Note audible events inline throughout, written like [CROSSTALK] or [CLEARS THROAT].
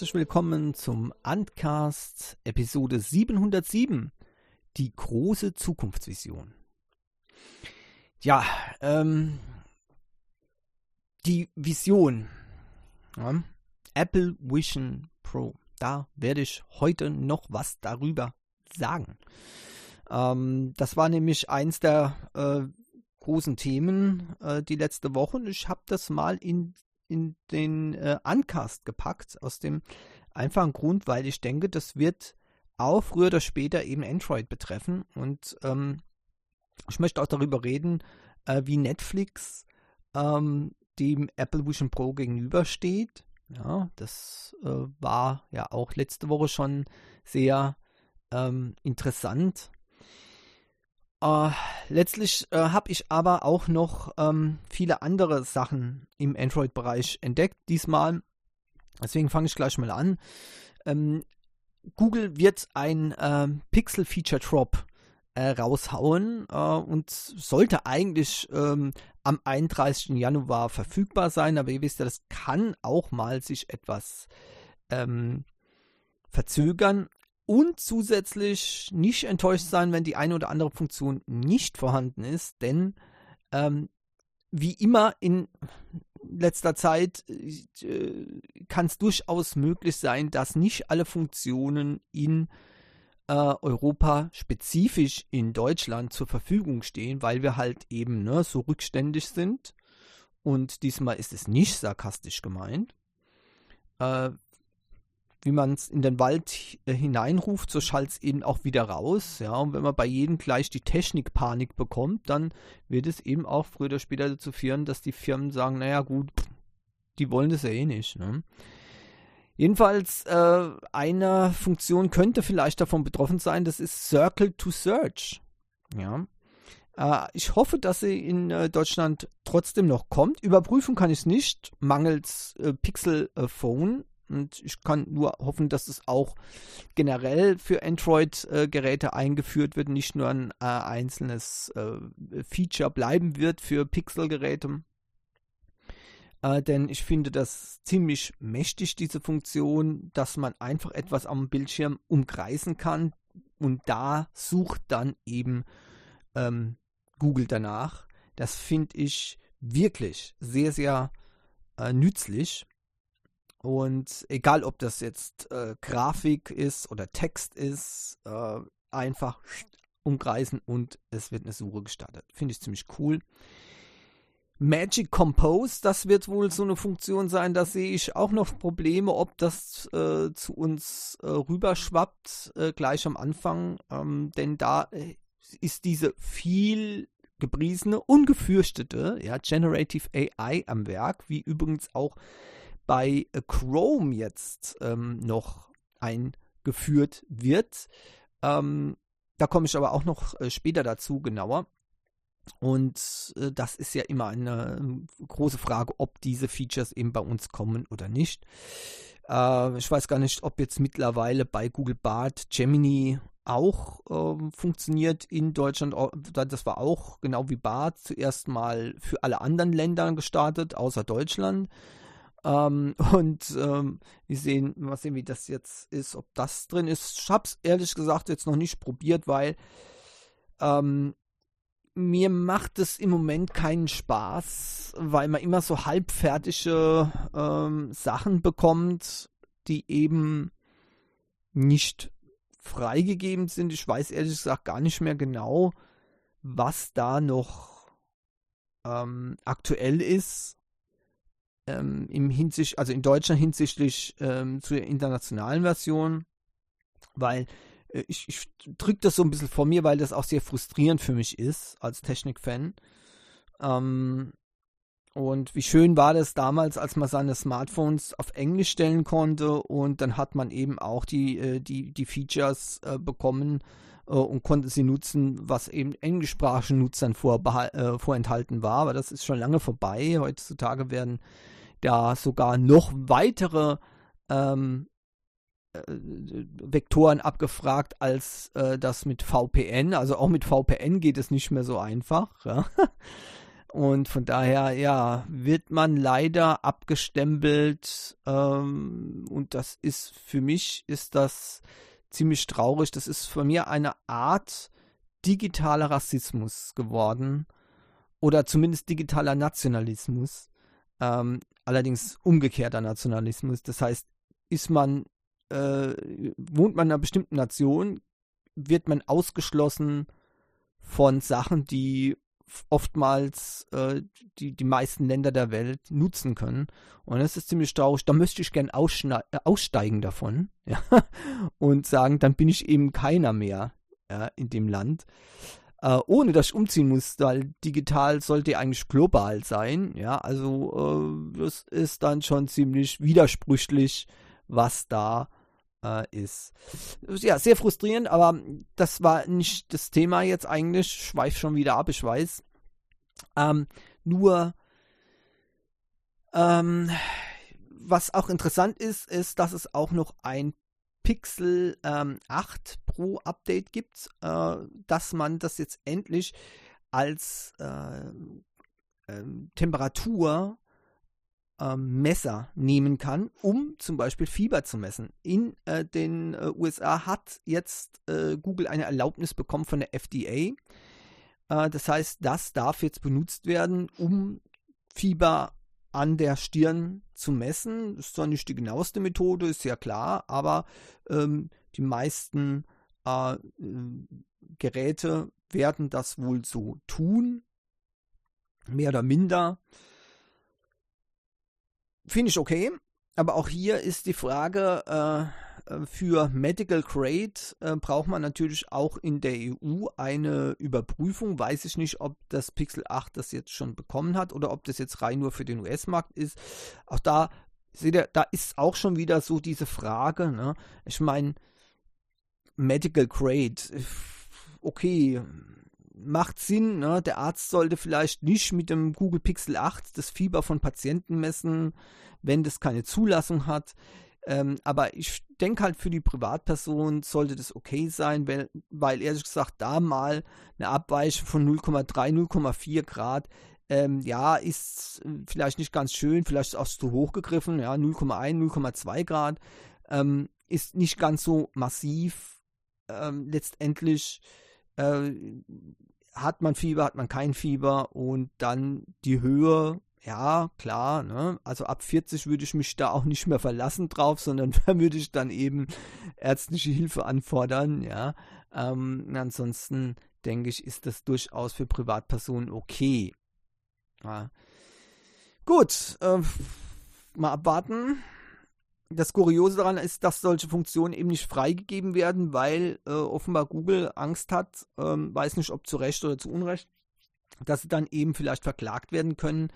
herzlich willkommen zum Antcast Episode 707, die große Zukunftsvision. Ja, ähm, die Vision, ja, Apple Vision Pro, da werde ich heute noch was darüber sagen. Ähm, das war nämlich eins der äh, großen Themen äh, die letzte Woche ich habe das mal in in den äh, Uncast gepackt, aus dem einfachen Grund, weil ich denke, das wird auch früher oder später eben Android betreffen. Und ähm, ich möchte auch darüber reden, äh, wie Netflix ähm, dem Apple Vision Pro gegenübersteht. Ja, das äh, war ja auch letzte Woche schon sehr ähm, interessant. Uh, letztlich uh, habe ich aber auch noch ähm, viele andere Sachen im Android-Bereich entdeckt. Diesmal, deswegen fange ich gleich mal an. Ähm, Google wird ein ähm, äh, raushauen äh, und sollte eigentlich ähm, am 31. Januar verfügbar sein, aber ihr wisst ja, das kann auch mal sich etwas ähm, verzögern und zusätzlich nicht enttäuscht sein, wenn die eine oder andere Funktion nicht vorhanden ist, denn ähm, wie immer in letzter Zeit äh, kann es durchaus möglich sein, dass nicht alle Funktionen in äh, Europa spezifisch in Deutschland zur Verfügung stehen, weil wir halt eben ne, so rückständig sind. Und diesmal ist es nicht sarkastisch gemeint. Äh, wie man es in den Wald äh, hineinruft, so schallt es eben auch wieder raus. Ja, und wenn man bei jedem gleich die Technikpanik bekommt, dann wird es eben auch früher oder später dazu führen, dass die Firmen sagen, naja gut, die wollen das ja eh nicht. Ne? Jedenfalls, äh, eine Funktion könnte vielleicht davon betroffen sein, das ist Circle to Search. Ja. Äh, ich hoffe, dass sie in äh, Deutschland trotzdem noch kommt. Überprüfen kann ich es nicht, mangels Pixel Phone. Und ich kann nur hoffen, dass es auch generell für Android-Geräte äh, eingeführt wird, nicht nur ein äh, einzelnes äh, Feature bleiben wird für Pixel-Geräte. Äh, denn ich finde das ziemlich mächtig, diese Funktion, dass man einfach etwas am Bildschirm umkreisen kann und da sucht dann eben ähm, Google danach. Das finde ich wirklich sehr, sehr äh, nützlich. Und egal, ob das jetzt äh, Grafik ist oder Text ist, äh, einfach umkreisen und es wird eine Suche gestartet. Finde ich ziemlich cool. Magic Compose, das wird wohl so eine Funktion sein, da sehe ich auch noch Probleme, ob das äh, zu uns äh, rüberschwappt, äh, gleich am Anfang, ähm, denn da äh, ist diese viel gepriesene, ungefürchtete ja, Generative AI am Werk, wie übrigens auch bei Chrome jetzt ähm, noch eingeführt wird. Ähm, da komme ich aber auch noch äh, später dazu genauer. Und äh, das ist ja immer eine ähm, große Frage, ob diese Features eben bei uns kommen oder nicht. Äh, ich weiß gar nicht, ob jetzt mittlerweile bei Google Bart Gemini auch äh, funktioniert in Deutschland. Das war auch genau wie Bart zuerst mal für alle anderen Länder gestartet, außer Deutschland. Ähm, [LAUGHS] und ähm, wir sehen, mal sehen, wie das jetzt ist, ob das drin ist. Ich habe es ehrlich gesagt jetzt noch nicht probiert, weil ähm, mir macht es im Moment keinen Spaß, weil man immer so halbfertige ähm, Sachen bekommt, die eben nicht freigegeben sind. Ich weiß ehrlich gesagt gar nicht mehr genau, was da noch ähm, aktuell ist ähm, im Hinsicht, also in Deutschland hinsichtlich ähm, zur internationalen Version, weil äh, ich, ich drücke das so ein bisschen vor mir, weil das auch sehr frustrierend für mich ist als Technikfan. Ähm, und wie schön war das damals, als man seine Smartphones auf Englisch stellen konnte und dann hat man eben auch die, äh, die, die Features äh, bekommen und konnte sie nutzen, was eben englischsprachigen Nutzern äh, vorenthalten war. Aber das ist schon lange vorbei. Heutzutage werden da sogar noch weitere ähm, äh, Vektoren abgefragt als äh, das mit VPN. Also auch mit VPN geht es nicht mehr so einfach. Ja? [LAUGHS] Und von daher, ja, wird man leider abgestempelt. Ähm, und das ist für mich, ist das ziemlich traurig. Das ist für mir eine Art digitaler Rassismus geworden. Oder zumindest digitaler Nationalismus. Ähm, allerdings umgekehrter Nationalismus. Das heißt, ist man, äh, wohnt man in einer bestimmten Nation, wird man ausgeschlossen von Sachen, die oftmals äh, die, die meisten Länder der Welt nutzen können. Und das ist ziemlich traurig. Da müsste ich gern äh, aussteigen davon [LAUGHS] ja? und sagen, dann bin ich eben keiner mehr ja, in dem Land. Äh, ohne dass ich umziehen muss, weil digital sollte eigentlich global sein. Ja, also äh, das ist dann schon ziemlich widersprüchlich, was da äh, ist. Ja, sehr frustrierend, aber das war nicht das Thema jetzt eigentlich. Schweif schon wieder ab, ich weiß. Ähm, nur, ähm, was auch interessant ist, ist, dass es auch noch ein Pixel ähm, 8 Pro Update gibt, äh, dass man das jetzt endlich als äh, äh, Temperatur ähm, Messer nehmen kann, um zum Beispiel Fieber zu messen. In äh, den äh, USA hat jetzt äh, Google eine Erlaubnis bekommen von der FDA. Äh, das heißt, das darf jetzt benutzt werden, um Fieber an der Stirn zu messen. Das ist zwar nicht die genaueste Methode, ist ja klar, aber ähm, die meisten äh, Geräte werden das wohl so tun, mehr oder minder. Finde ich okay, aber auch hier ist die Frage, äh, äh, für Medical Grade äh, braucht man natürlich auch in der EU eine Überprüfung. Weiß ich nicht, ob das Pixel 8 das jetzt schon bekommen hat oder ob das jetzt rein nur für den US-Markt ist. Auch da, seht ihr, da ist auch schon wieder so diese Frage. Ne? Ich meine, Medical Grade, okay, macht Sinn. Ne? Der Arzt sollte vielleicht nicht mit dem Google Pixel 8 das Fieber von Patienten messen, wenn das keine Zulassung hat. Ähm, aber ich denke halt für die Privatperson sollte das okay sein, weil, weil ehrlich gesagt da mal eine Abweichung von 0,3, 0,4 Grad, ähm, ja, ist vielleicht nicht ganz schön, vielleicht ist auch zu hoch gegriffen, ja, 0,1, 0,2 Grad, ähm, ist nicht ganz so massiv. Ähm, letztendlich äh, hat man Fieber, hat man kein Fieber und dann die Höhe, ja, klar, ne? Also ab 40 würde ich mich da auch nicht mehr verlassen drauf, sondern [LAUGHS] da würde ich dann eben ärztliche Hilfe anfordern, ja. Ähm, ansonsten denke ich, ist das durchaus für Privatpersonen okay. Ja. Gut, äh, mal abwarten das Kuriose daran ist, dass solche Funktionen eben nicht freigegeben werden, weil äh, offenbar Google Angst hat, ähm, weiß nicht, ob zu Recht oder zu Unrecht, dass sie dann eben vielleicht verklagt werden können,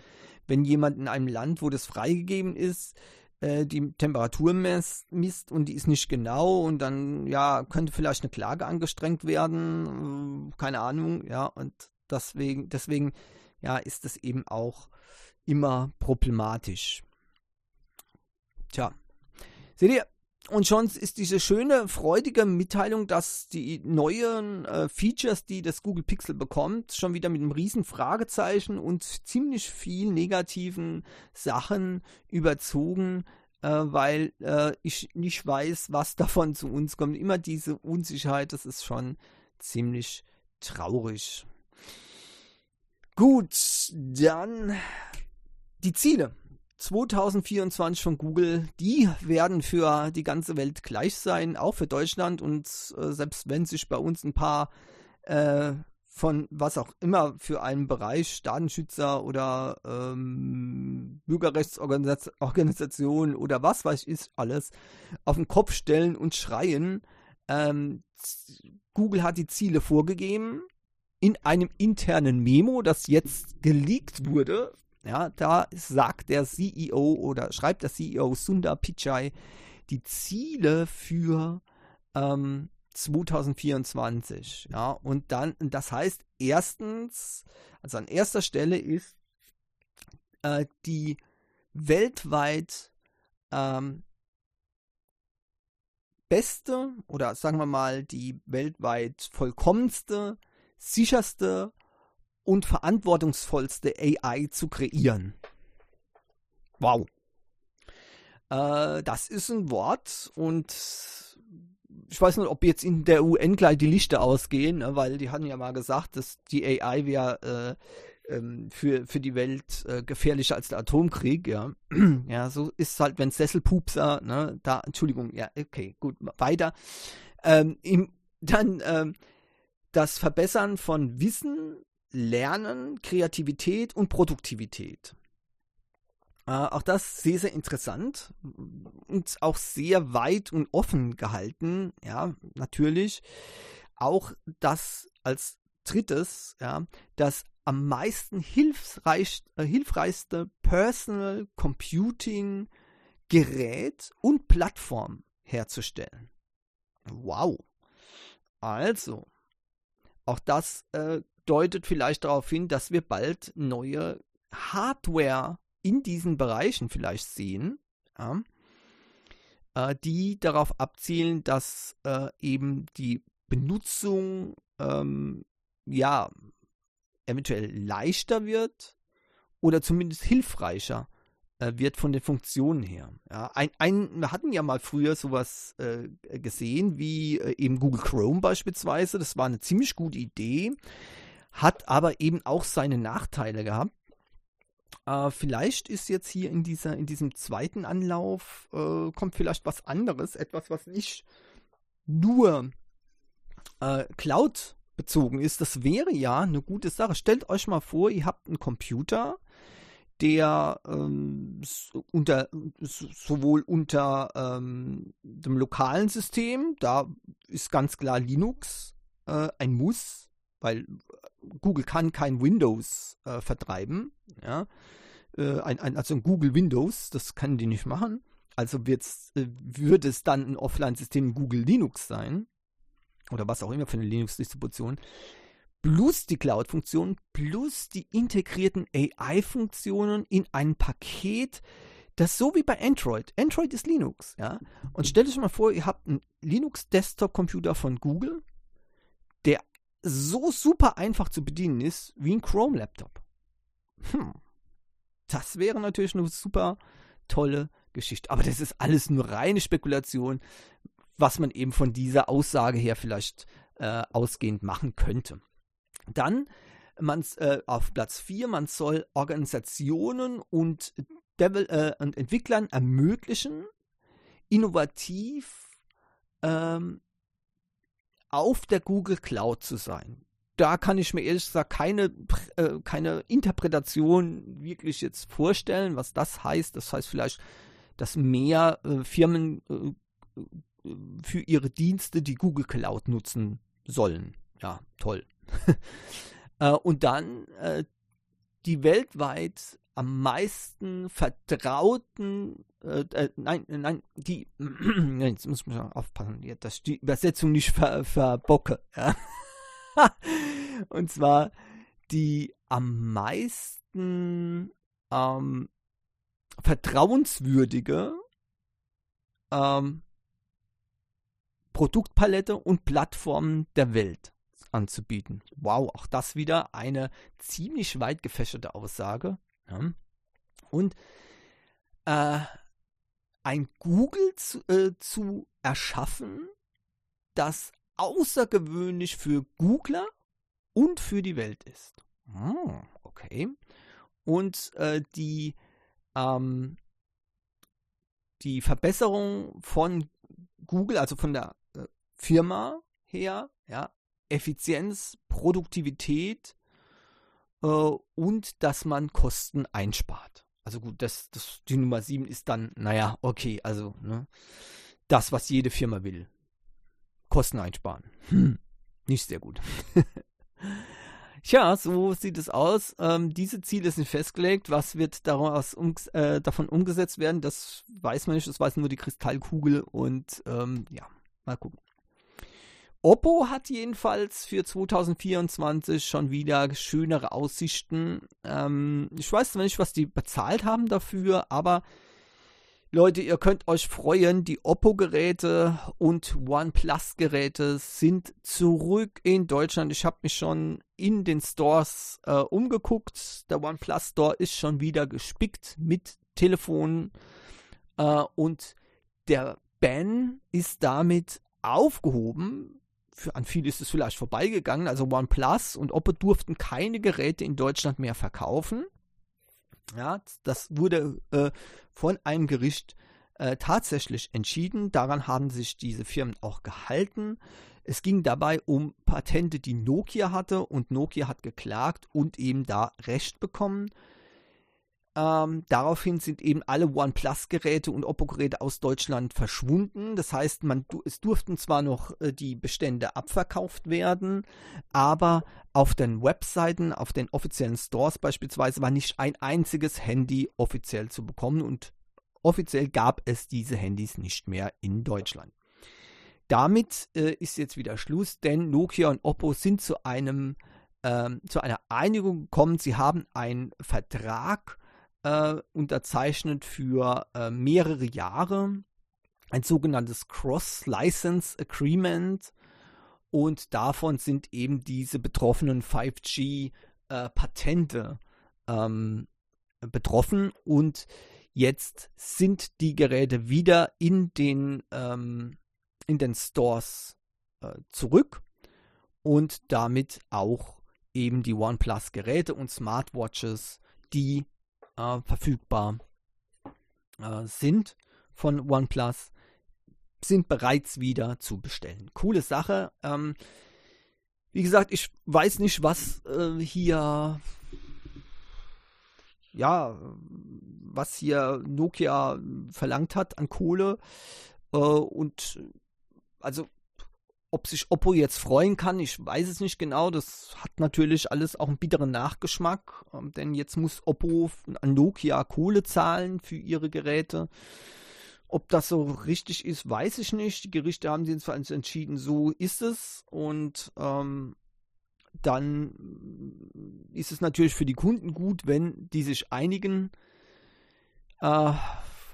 wenn jemand in einem Land, wo das freigegeben ist, äh, die Temperatur misst, und die ist nicht genau und dann ja könnte vielleicht eine Klage angestrengt werden, äh, keine Ahnung, ja und deswegen deswegen ja ist das eben auch immer problematisch. Tja, Seht ihr, und schon ist diese schöne, freudige Mitteilung, dass die neuen äh, Features, die das Google Pixel bekommt, schon wieder mit einem riesen Fragezeichen und ziemlich viel negativen Sachen überzogen, äh, weil äh, ich nicht weiß, was [LAUGHS] davon zu uns kommt. Immer diese Unsicherheit, das ist schon ziemlich traurig. Gut, dann die Ziele. 2024 von Google, die werden für die ganze Welt gleich sein, auch für Deutschland. Und äh, selbst wenn sich bei uns ein paar äh, von was auch immer für einen Bereich, Datenschützer oder ähm, Bürgerrechtsorganisationen oder was weiß ich alles, auf den Kopf stellen und schreien. Ähm, Google hat die Ziele vorgegeben in einem internen Memo, das jetzt geleakt wurde ja, da sagt der CEO oder schreibt der CEO Sundar Pichai die Ziele für ähm, 2024. Ja, und dann, das heißt, erstens, also an erster Stelle ist äh, die weltweit ähm, beste oder sagen wir mal die weltweit vollkommenste, sicherste und verantwortungsvollste AI zu kreieren. Wow. Äh, das ist ein Wort und ich weiß nicht, ob jetzt in der UN gleich die Lichter ausgehen, ne, weil die hatten ja mal gesagt, dass die AI wäre äh, ähm, für, für die Welt äh, gefährlicher als der Atomkrieg, ja. [CLEARS THROAT] ja, so ist es halt, wenn Sesselpupser, ne, da, Entschuldigung, ja, okay, gut, weiter. Ähm, im, dann ähm, das Verbessern von Wissen, Lernen, Kreativität und Produktivität. Äh, auch das sehr, sehr interessant und auch sehr weit und offen gehalten, ja, natürlich. Auch das als drittes, ja, das am meisten äh, hilfreichste Personal Computing Gerät und Plattform herzustellen. Wow. Also, auch das äh, deutet vielleicht darauf hin, dass wir bald neue Hardware in diesen Bereichen vielleicht sehen, ja, äh, die darauf abzielen, dass äh, eben die Benutzung ähm, ja eventuell leichter wird oder zumindest hilfreicher äh, wird von den Funktionen her. Ja, ein, ein, wir hatten ja mal früher sowas äh, gesehen wie äh, eben Google Chrome beispielsweise. Das war eine ziemlich gute Idee, hat aber eben auch seine Nachteile gehabt. Äh, vielleicht ist jetzt hier in dieser, in diesem zweiten Anlauf äh, kommt vielleicht was anderes, etwas, was nicht nur äh, Cloud bezogen ist. Das wäre ja eine gute Sache. Stellt euch mal vor, ihr habt einen Computer, der ähm, unter sowohl unter ähm, dem lokalen System, da ist ganz klar Linux äh, ein Muss, weil Google kann kein Windows äh, vertreiben. Ja? Äh, ein, ein, also ein Google Windows, das kann die nicht machen. Also wird's, äh, wird es dann ein Offline-System Google Linux sein. Oder was auch immer für eine Linux-Distribution. Plus die Cloud-Funktionen, plus die integrierten AI-Funktionen in ein Paket, das so wie bei Android. Android ist Linux, ja. Und stellt euch mal vor, ihr habt einen Linux-Desktop-Computer von Google, der so super einfach zu bedienen ist wie ein Chrome-Laptop. Hm. Das wäre natürlich eine super tolle Geschichte. Aber das ist alles nur reine Spekulation, was man eben von dieser Aussage her vielleicht äh, ausgehend machen könnte. Dann man, äh, auf Platz 4, man soll Organisationen und, Devel äh, und Entwicklern ermöglichen, innovativ ähm, auf der Google Cloud zu sein. Da kann ich mir ehrlich gesagt keine, äh, keine Interpretation wirklich jetzt vorstellen, was das heißt. Das heißt vielleicht, dass mehr äh, Firmen äh, für ihre Dienste die Google Cloud nutzen sollen. Ja, toll. [LAUGHS] Äh, und dann äh, die weltweit am meisten vertrauten, äh, äh, nein, nein, die, [CLEARS THROAT] jetzt muss man aufpassen, dass die Übersetzung nicht ver, verbocke. Ja. [LAUGHS] Und zwar die am meisten ähm, vertrauenswürdige ähm, Produktpalette und Plattformen der Welt anzubieten. Wow, auch das wieder eine ziemlich weit gefächerte Aussage. Ja. Und äh, ein Google zu, äh, zu erschaffen, das außergewöhnlich für Googler und für die Welt ist. Hm, okay. Und äh, die, ähm, die Verbesserung von Google, also von der äh, Firma her, ja, Effizienz, Produktivität äh, und dass man Kosten einspart. Also gut, das, das, die Nummer 7 ist dann, naja, okay, also ne, das, was jede Firma will. Kosten einsparen. Hm, nicht sehr gut. [LAUGHS] Tja, so sieht es aus. Ähm, diese Ziele sind festgelegt. Was wird daraus um, äh, davon umgesetzt werden, das weiß man nicht. Das weiß nur die Kristallkugel. Und ähm, ja, mal gucken. Oppo hat jedenfalls für 2024 schon wieder schönere Aussichten. Ähm, ich weiß nicht, was die bezahlt haben dafür, aber Leute, ihr könnt euch freuen, die Oppo-Geräte und OnePlus-Geräte sind zurück in Deutschland. Ich habe mich schon in den Stores äh, umgeguckt. Der OnePlus Store ist schon wieder gespickt mit Telefonen äh, und der Ban ist damit aufgehoben. An viele ist es vielleicht vorbeigegangen. Also OnePlus und Oppo durften keine Geräte in Deutschland mehr verkaufen. Ja, das wurde äh, von einem Gericht äh, tatsächlich entschieden. Daran haben sich diese Firmen auch gehalten. Es ging dabei um Patente, die Nokia hatte und Nokia hat geklagt und eben da Recht bekommen. Ähm, daraufhin sind eben alle OnePlus-Geräte und Oppo-Geräte aus Deutschland verschwunden. Das heißt, man, es durften zwar noch äh, die Bestände abverkauft werden, aber auf den Webseiten, auf den offiziellen Stores beispielsweise, war nicht ein einziges Handy offiziell zu bekommen und offiziell gab es diese Handys nicht mehr in Deutschland. Damit äh, ist jetzt wieder Schluss, denn Nokia und Oppo sind zu einem ähm, zu einer Einigung gekommen. Sie haben einen Vertrag äh, unterzeichnet für äh, mehrere Jahre. Ein sogenanntes Cross-License Agreement. Und davon sind eben diese betroffenen 5G-Patente äh, ähm, betroffen. Und jetzt sind die Geräte wieder in den, ähm, in den Stores äh, zurück und damit auch eben die OnePlus-Geräte und Smartwatches, die äh, verfügbar äh, sind von OnePlus, sind bereits wieder zu bestellen. Coole Sache. Ähm, wie gesagt, ich weiß nicht, was äh, hier ja, was hier Nokia verlangt hat an Kohle. Äh, und also ob sich Oppo jetzt freuen kann, ich weiß es nicht genau. Das hat natürlich alles auch einen bitteren Nachgeschmack, ähm, denn jetzt muss Oppo an Nokia Kohle zahlen für ihre Geräte. Ob das so richtig ist, weiß ich nicht. Die Gerichte haben jedenfalls entschieden, so ist es. Und ähm, dann ist es natürlich für die Kunden gut, wenn die sich einigen. Äh,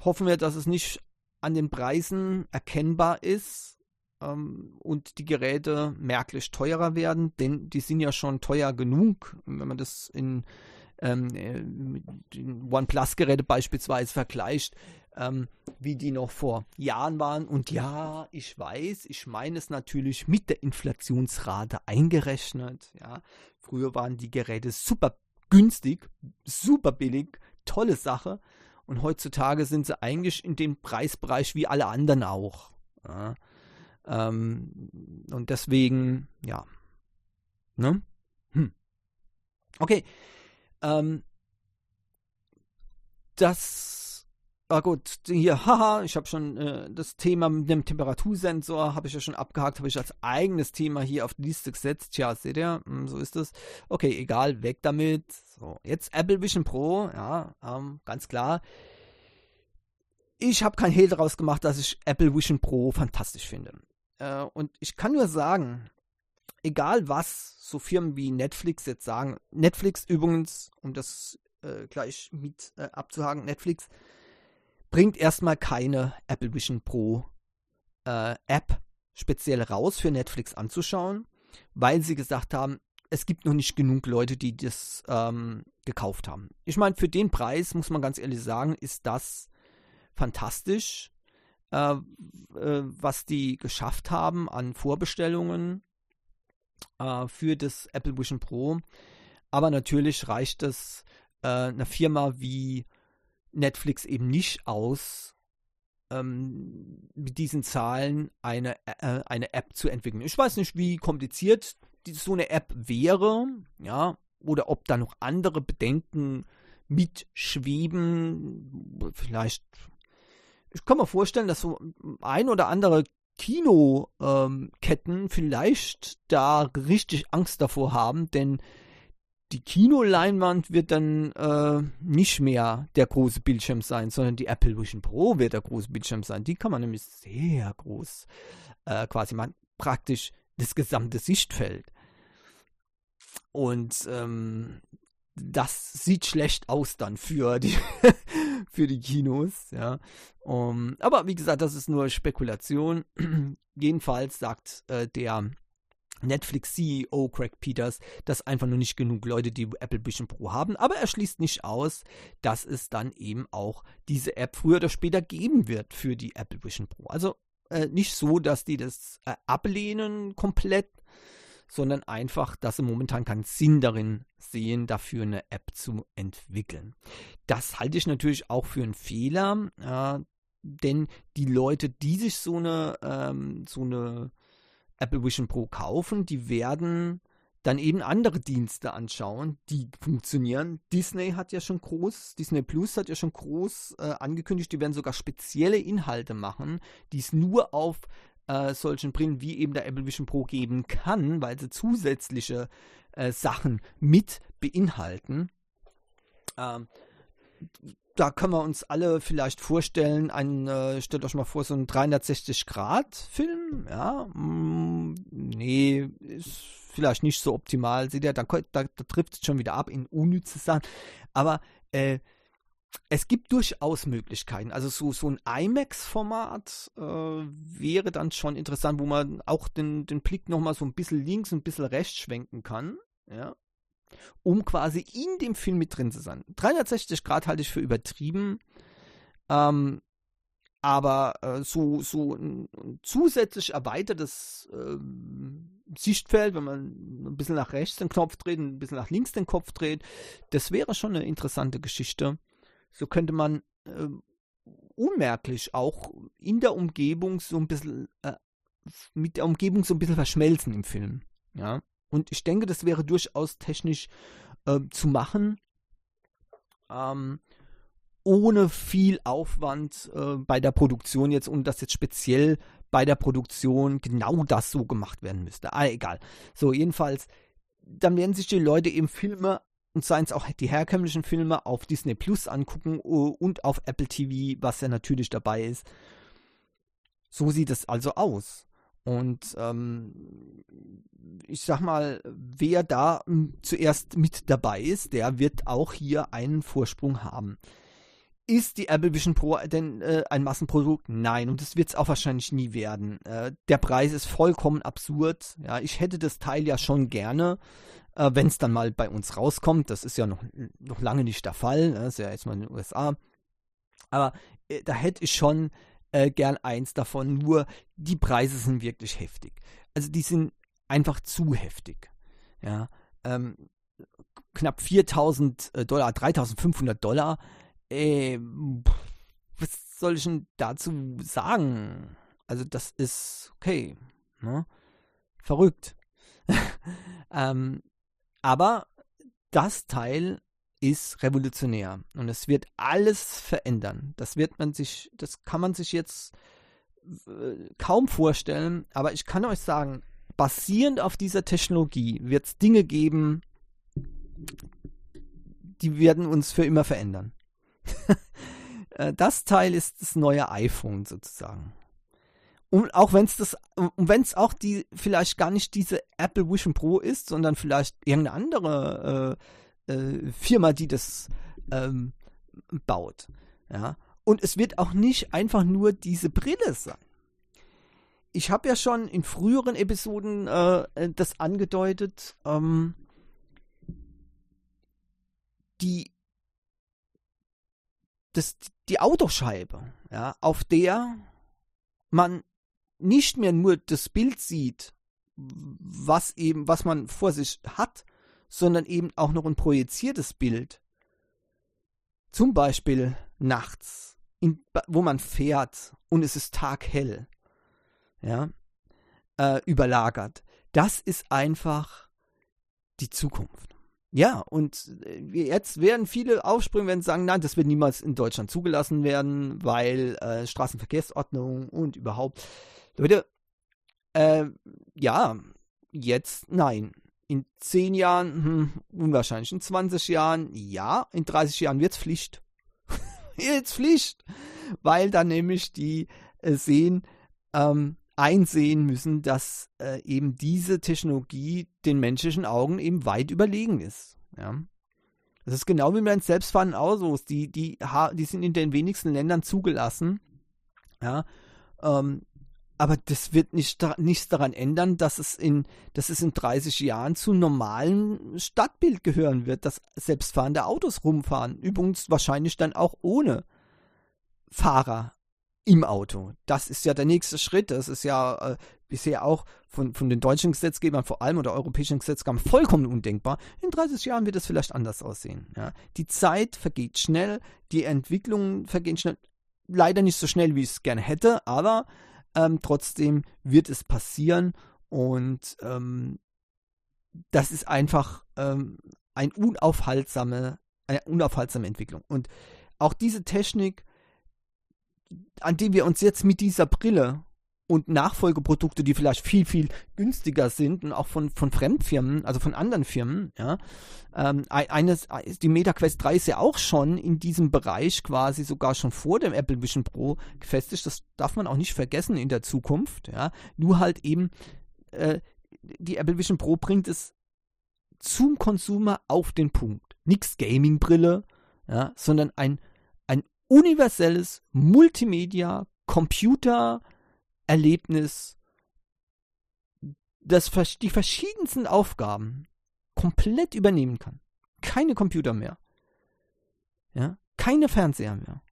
hoffen wir, dass es nicht an den Preisen erkennbar ist ähm, und die Geräte merklich teurer werden, denn die sind ja schon teuer genug, wenn man das in ähm, äh, OnePlus-Geräte beispielsweise vergleicht, ähm, wie die noch vor Jahren waren. Und ja, ich weiß, ich meine es natürlich mit der Inflationsrate eingerechnet. Ja, früher waren die Geräte super günstig, super billig, tolle Sache. Und heutzutage sind sie eigentlich in dem Preisbereich wie alle anderen auch. Ja. Ähm, und deswegen, ja. Ne? Hm. Okay. Ähm, das war gut. Hier, haha, ich habe schon äh, das Thema mit dem Temperatursensor, habe ich ja schon abgehakt, habe ich als eigenes Thema hier auf die Liste gesetzt. Tja, seht ihr, hm, so ist es. Okay, egal, weg damit. So, jetzt Apple Vision Pro, ja, ähm, ganz klar. Ich habe kein Hehl daraus gemacht, dass ich Apple Vision Pro fantastisch finde. Äh, und ich kann nur sagen, egal was so Firmen wie Netflix jetzt sagen, Netflix übrigens, um das äh, gleich mit äh, abzuhaken, Netflix bringt erstmal keine Apple Vision Pro äh, App speziell raus für Netflix anzuschauen, weil sie gesagt haben, es gibt noch nicht genug Leute, die das ähm, gekauft haben. Ich meine, für den Preis, muss man ganz ehrlich sagen, ist das fantastisch äh, äh, was die geschafft haben an Vorbestellungen äh, für das Apple Vision Pro. Aber natürlich reicht es äh, einer Firma wie Netflix eben nicht aus, ähm, mit diesen Zahlen eine, äh, eine App zu entwickeln. Ich weiß nicht, wie kompliziert die, so eine App wäre, ja, oder ob da noch andere Bedenken mitschweben. Vielleicht ich kann mir vorstellen, dass so ein oder andere Kinoketten ähm, vielleicht da richtig Angst davor haben, denn die Kinoleinwand wird dann äh, nicht mehr der große Bildschirm sein, sondern die Apple Vision Pro wird der große Bildschirm sein. Die kann man nämlich sehr groß äh, quasi machen, praktisch das gesamte Sichtfeld. Und ähm, das sieht schlecht aus dann für die, [LAUGHS] für die Kinos, ja. Um, aber wie gesagt, das ist nur Spekulation. [CLEARS THROAT] Jedenfalls sagt äh, der Netflix-CEO Craig Peters, dass einfach nur nicht genug Leute die Apple Vision Pro haben. Aber er schließt nicht aus, dass es dann eben auch diese App früher oder später geben wird für die Apple Vision Pro. Also äh, nicht so, dass die das äh, ablehnen komplett, sondern einfach, dass sie momentan keinen Sinn darin sehen, dafür eine App zu entwickeln. Das halte ich natürlich auch für einen Fehler, äh, denn die Leute, die sich so eine, ähm, so eine Apple Vision Pro kaufen, die werden dann eben andere Dienste anschauen, die funktionieren. Disney hat ja schon groß, Disney Plus hat ja schon groß äh, angekündigt, die werden sogar spezielle Inhalte machen, die es nur auf äh, solchen Brillen wie eben der Apple Vision Pro geben kann, weil sie zusätzliche äh, Sachen mit beinhalten. Ähm, da können wir uns alle vielleicht vorstellen, ein, äh, stellt euch mal vor, so ein 360-Grad-Film, ja, mm, nee, ist vielleicht nicht so optimal, seht ihr, da, da, da trifft es schon wieder ab in unnütze Sachen, aber äh, es gibt durchaus Möglichkeiten. Also so, so ein IMAX-Format äh, wäre dann schon interessant, wo man auch den, den Blick nochmal so ein bisschen links und ein bisschen rechts schwenken kann. Ja um quasi in dem Film mit drin zu sein. 360 Grad halte ich für übertrieben. Ähm, aber äh, so, so ein, ein, zusätzlich erweitertes äh, Sichtfeld, wenn man ein bisschen nach rechts den Knopf dreht, ein bisschen nach links den Kopf dreht, das wäre schon eine interessante Geschichte. So könnte man äh, unmerklich auch in der Umgebung so ein bisschen äh, mit der Umgebung so ein bisschen verschmelzen im Film. Ja. Und ich denke, das wäre durchaus technisch äh, zu machen, ähm, ohne viel Aufwand äh, bei der Produktion jetzt und das jetzt speziell bei der Produktion genau das so gemacht werden müsste. Ah, egal. So, jedenfalls, dann werden sich die Leute eben Filme und seien es auch die herkömmlichen Filme auf Disney Plus angucken und auf Apple TV, was ja natürlich dabei ist. So sieht es also aus. Und ähm, ich sag mal, wer da hm, zuerst mit dabei ist, der wird auch hier einen Vorsprung haben. Ist die Apple Vision Pro denn äh, ein Massenprodukt? Nein, und das wird es auch wahrscheinlich nie werden. Äh, der Preis ist vollkommen absurd. Ja, ich hätte das Teil ja schon gerne, äh, wenn es dann mal bei uns rauskommt. Das ist ja noch, noch lange nicht der Fall. Ne? Das ist ja jetzt mal in den USA. Aber äh, da hätte ich schon äh, gern eins davon. Nur die Preise sind wirklich heftig. Also die sind einfach zu heftig. Ja, ähm, knapp 4000 äh, Dollar, 3500 Dollar. Äh, was soll ich denn dazu sagen? Also das ist okay. Ne? Verrückt. [LAUGHS] ähm, aber das Teil ist revolutionär und es wird alles verändern. Das wird man sich, das kann man sich jetzt äh, kaum vorstellen, aber ich kann euch sagen, basierend auf dieser Technologie wird es Dinge geben, die werden uns für immer verändern. [LAUGHS] Äh, das Teil ist das neue iPhone sozusagen. Und auch wenn es das, wenn es auch die, vielleicht gar nicht diese Apple Vision Pro ist, sondern vielleicht irgendeine andere äh, äh, Firma, die das ähm, baut. Ja? Und es wird auch nicht einfach nur diese Brille sein. Ich habe ja schon in früheren Episoden äh, das angedeutet. Ähm, die, das, die Autoscheibe, ja, auf der man nicht mehr nur das Bild sieht, was eben, was man vor sich hat, sondern eben auch noch ein projiziertes Bild. Zum Beispiel nachts, in, wo man fährt und es ist taghell, ja, äh, überlagert. Das ist einfach die Zukunft. Ja, und äh, jetzt werden viele aufspringen, werden sagen, nein, das wird niemals in Deutschland zugelassen werden, weil äh, Straßenverkehrsordnung und überhaupt. Leute, äh, ja, jetzt nein in 10 Jahren, hm, unwahrscheinlich, in 20 Jahren, ja, in 30 Jahren wird es Pflicht. [LAUGHS] Jetzt Pflicht, weil dann nämlich die äh, sehen, ähm, einsehen müssen, dass äh, eben diese Technologie den menschlichen Augen eben weit überlegen ist. Ja? Das ist genau wie mit den selbstfahrenden Autos. Die, die, die sind in den wenigsten Ländern zugelassen. Ja. Ähm, aber das wird nicht, nichts daran ändern, dass es, in, dass es in 30 Jahren zu normalen Stadtbild gehören wird, dass selbstfahrende Autos rumfahren. Übrigens wahrscheinlich dann auch ohne Fahrer im Auto. Das ist ja der nächste Schritt. Das ist ja äh, bisher auch von, von den deutschen Gesetzgebern vor allem oder europäischen Gesetzgebern vollkommen undenkbar. In 30 Jahren wird es vielleicht anders aussehen. Ja. Die Zeit vergeht schnell, die Entwicklungen vergehen schnell. Leider nicht so schnell, wie ich es gerne hätte, aber ähm, trotzdem wird es passieren und ähm, das ist einfach ähm, ein unaufhaltsame, eine unaufhaltsame Entwicklung. Und auch diese Technik, an die wir uns jetzt mit dieser Brille und Nachfolgeprodukte, die vielleicht viel, viel günstiger sind und auch von, von Fremdfirmen, also von anderen Firmen, ja. Ähm, eines, die MetaQuest 3 ist ja auch schon in diesem Bereich quasi sogar schon vor dem Apple Vision Pro gefestigt. Das darf man auch nicht vergessen in der Zukunft, ja. Nur halt eben, äh, die Apple Vision Pro bringt es zum Konsumer auf den Punkt. Nix Gaming-Brille, ja, sondern ein universelles Multimedia, Computer, Erlebnis, das die verschiedensten Aufgaben komplett übernehmen kann. Keine Computer mehr. Ja, keine Fernseher mehr.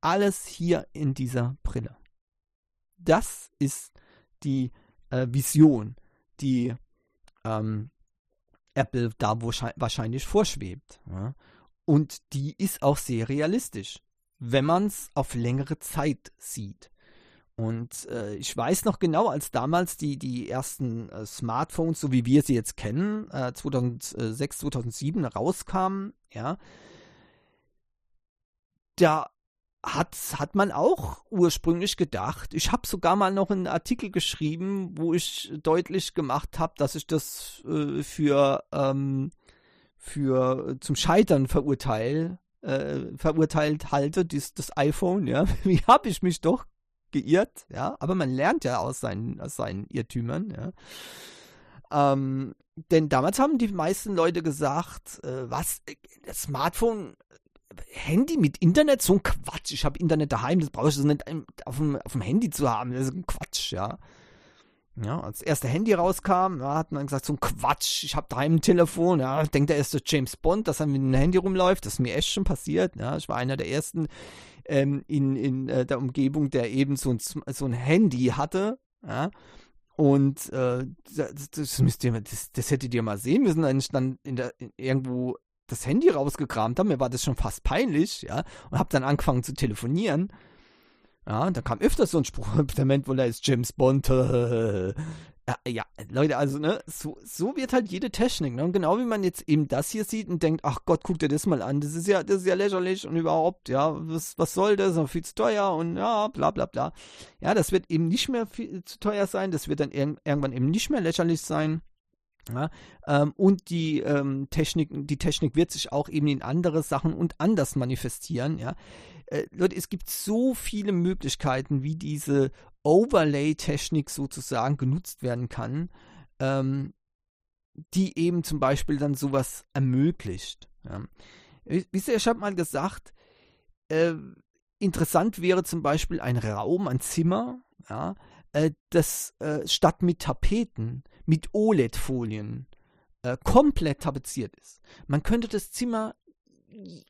Alles hier in dieser Brille. Das ist die äh, Vision, die ähm, Apple da wahrscheinlich vorschwebt. Ja? Und die ist auch sehr realistisch, wenn man es auf längere Zeit sieht. Und äh, ich weiß noch genau, als damals die, die ersten äh, Smartphones, so wie wir sie jetzt kennen, äh, 2006, 2007 rauskamen, ja, da hat, hat man auch ursprünglich gedacht. Ich habe sogar mal noch einen Artikel geschrieben, wo ich deutlich gemacht habe, dass ich das äh, für, ähm, für zum Scheitern verurteil, äh, verurteilt halte, dies, das iPhone, ja. [LAUGHS] Wie habe ich mich doch geirrt, ja, aber man lernt ja aus seinen, aus seinen Irrtümern, ja. Ähm, denn damals haben die meisten Leute gesagt, äh, was, das Smartphone, Handy mit Internet, so ein Quatsch. Ich habe Internet daheim, das brauche ich nicht auf dem, auf dem Handy zu haben, das ist ein Quatsch, ja. Ja, als das erste Handy rauskam, ja, hat man gesagt, so ein Quatsch, ich habe daheim ein Telefon, ja, denkt der erste James Bond, dass er mit einem Handy rumläuft, das ist mir echt schon passiert, ja, ich war einer der ersten ähm, in, in äh, der Umgebung, der eben so ein, so ein Handy hatte, ja, und äh, das, das, müsst ihr, das, das hättet ihr mal sehen müssen, wenn ich dann in der, in irgendwo das Handy rausgekramt habe, mir war das schon fast peinlich, ja, und habe dann angefangen zu telefonieren, ja, und da kam öfters so ein Spruch, [LAUGHS] der Moment, wo da ist James Bond. [LAUGHS] ja, ja, Leute, also, ne, so, so wird halt jede Technik, ne? Und genau wie man jetzt eben das hier sieht und denkt, ach Gott, guck dir das mal an, das ist ja, das ist ja lächerlich und überhaupt, ja, was, was soll das? Noch viel zu teuer und ja, bla bla bla. Ja, das wird eben nicht mehr viel zu teuer sein, das wird dann ir irgendwann eben nicht mehr lächerlich sein. Ja, ähm, und die ähm, Technik, die Technik wird sich auch eben in andere Sachen und anders manifestieren, ja. Äh, Leute, es gibt so viele Möglichkeiten, wie diese Overlay-Technik sozusagen genutzt werden kann, ähm, die eben zum Beispiel dann sowas ermöglicht. Ja. Wisst ihr, ich habe mal gesagt, äh, interessant wäre zum Beispiel ein Raum, ein Zimmer, ja, äh, das äh, statt mit Tapeten, mit OLED-Folien äh, komplett tapeziert ist. Man könnte das Zimmer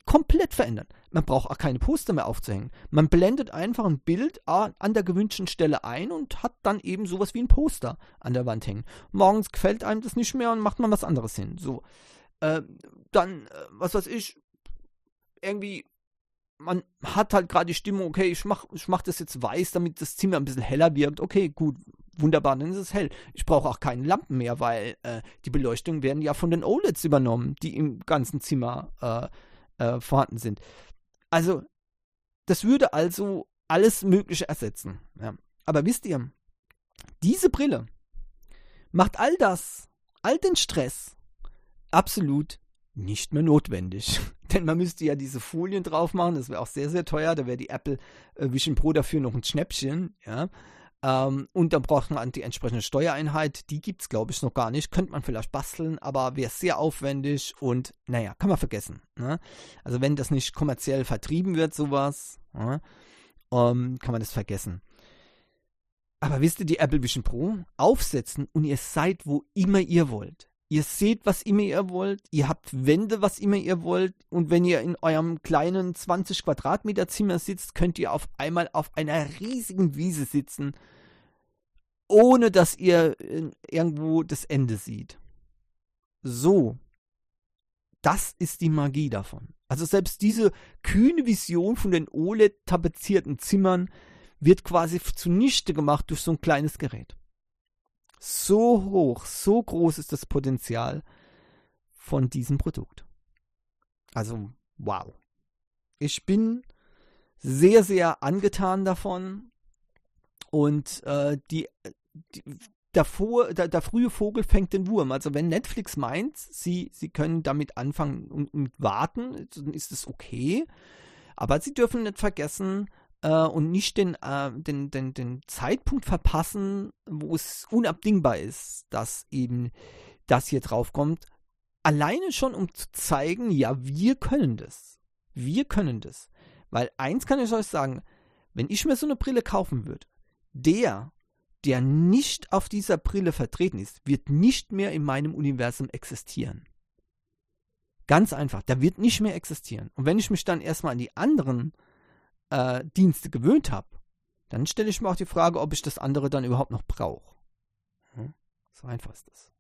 komplett verändern. Man braucht auch keine Poster mehr aufzuhängen. Man blendet einfach ein Bild an der gewünschten Stelle ein und hat dann eben sowas wie ein Poster an der Wand hängen. Morgens gefällt einem das nicht mehr und macht man was anderes hin. So. Äh, dann, äh, was weiß ich, irgendwie, man hat halt gerade die Stimmung, okay, ich mach, ich mach das jetzt weiß, damit das Zimmer ein bisschen heller wirkt. Okay, gut, wunderbar, dann ist es hell. Ich brauche auch keine Lampen mehr, weil äh, die Beleuchtung werden ja von den OLEDs übernommen, die im ganzen Zimmer äh, äh, vorhanden sind. Also, das würde also alles Mögliche ersetzen. Ja. Aber wisst ihr, diese Brille macht all das, all den Stress absolut nicht mehr notwendig. [LAUGHS] Denn man müsste ja diese Folien drauf machen, das wäre auch sehr, sehr teuer. Da wäre die Apple äh, Vision Pro dafür noch ein Schnäppchen. Ja. Ähm, und dann braucht man die entsprechende Steuereinheit. Die gibt es, glaube ich, noch gar nicht. Könnte man vielleicht basteln, aber wäre sehr aufwendig und naja, kann man vergessen. Ne? Also wenn das nicht kommerziell vertrieben wird, sowas, ne? ähm, kann man das vergessen. Aber wisst ihr, die Apple Vision Pro aufsetzen und ihr seid, wo immer ihr wollt. Ihr seht, was immer ihr wollt. Ihr habt Wände, was immer ihr wollt. Und wenn ihr in eurem kleinen 20 Quadratmeter Zimmer sitzt, könnt ihr auf einmal auf einer riesigen Wiese sitzen, ohne dass ihr irgendwo das Ende seht. So. Das ist die Magie davon. Also selbst diese kühne Vision von den OLED-tapezierten Zimmern wird quasi zunichte gemacht durch so ein kleines Gerät so hoch, so groß ist das Potenzial von diesem Produkt. Also, wow. Ich bin sehr, sehr angetan davon. Und äh, die, die der, vor, der, der, frühe Vogel fängt den Wurm. Also wenn Netflix meint, sie, sie können damit anfangen und, und warten, dann ist es okay. Aber sie dürfen nicht vergessen, äh, und nicht den, äh, den, den, den Zeitpunkt verpassen, wo es unabdingbar ist, dass eben das hier draufkommt. Alleine schon, um zu zeigen, ja, wir können das. Wir können das. Weil eins kann ich euch sagen, wenn ich mir so eine Brille kaufen würde, der, der nicht auf dieser Brille vertreten ist, wird nicht mehr in meinem Universum existieren. Ganz einfach, der wird nicht mehr existieren. Und wenn ich mich dann erstmal an die anderen äh, Dienste gewöhnt habe, dann stelle ich mir auch die Frage, ob ich das andere dann überhaupt noch brauche. Hm? So einfach ist das.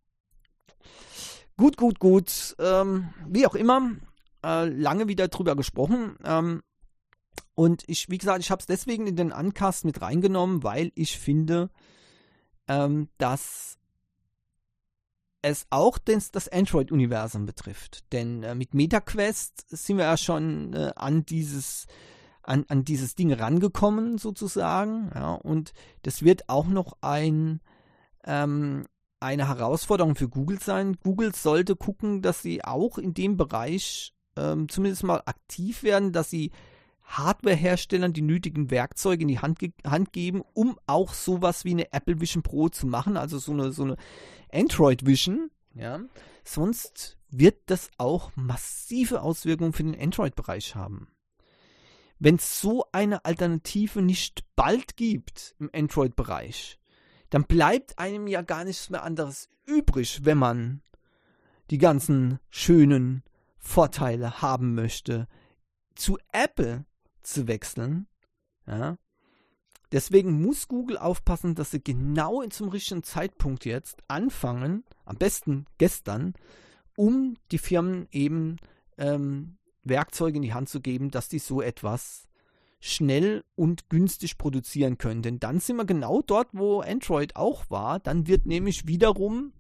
Gut, gut, gut. Ähm, wie auch immer, äh, lange wieder drüber gesprochen. Ähm, und ich, wie gesagt, ich habe es deswegen in den Uncast mit reingenommen, weil ich finde, ähm, dass es auch das, das Android-Universum betrifft. Denn äh, mit MetaQuest sind wir ja schon äh, an dieses an, an dieses Ding rangekommen, sozusagen. Ja, und das wird auch noch ein, ähm, eine Herausforderung für Google sein. Google sollte gucken, dass sie auch in dem Bereich ähm, zumindest mal aktiv werden, dass sie Hardwareherstellern die nötigen Werkzeuge in die Hand, ge Hand geben, um auch sowas wie eine Apple Vision Pro zu machen, also so eine, so eine Android Vision. Ja. Sonst wird das auch massive Auswirkungen für den Android-Bereich haben wenn es so eine Alternative nicht bald gibt im Android-Bereich, dann bleibt einem ja gar nichts mehr anderes übrig, wenn man die ganzen schönen Vorteile haben möchte, zu Apple zu wechseln. Ja. Deswegen muss Google aufpassen, dass sie genau zum richtigen Zeitpunkt jetzt anfangen, am besten gestern, um die Firmen eben ähm, Werkzeuge in die Hand zu geben, dass die so etwas schnell und günstig produzieren können. Denn dann sind wir genau dort, wo Android auch war. Dann wird nämlich wiederum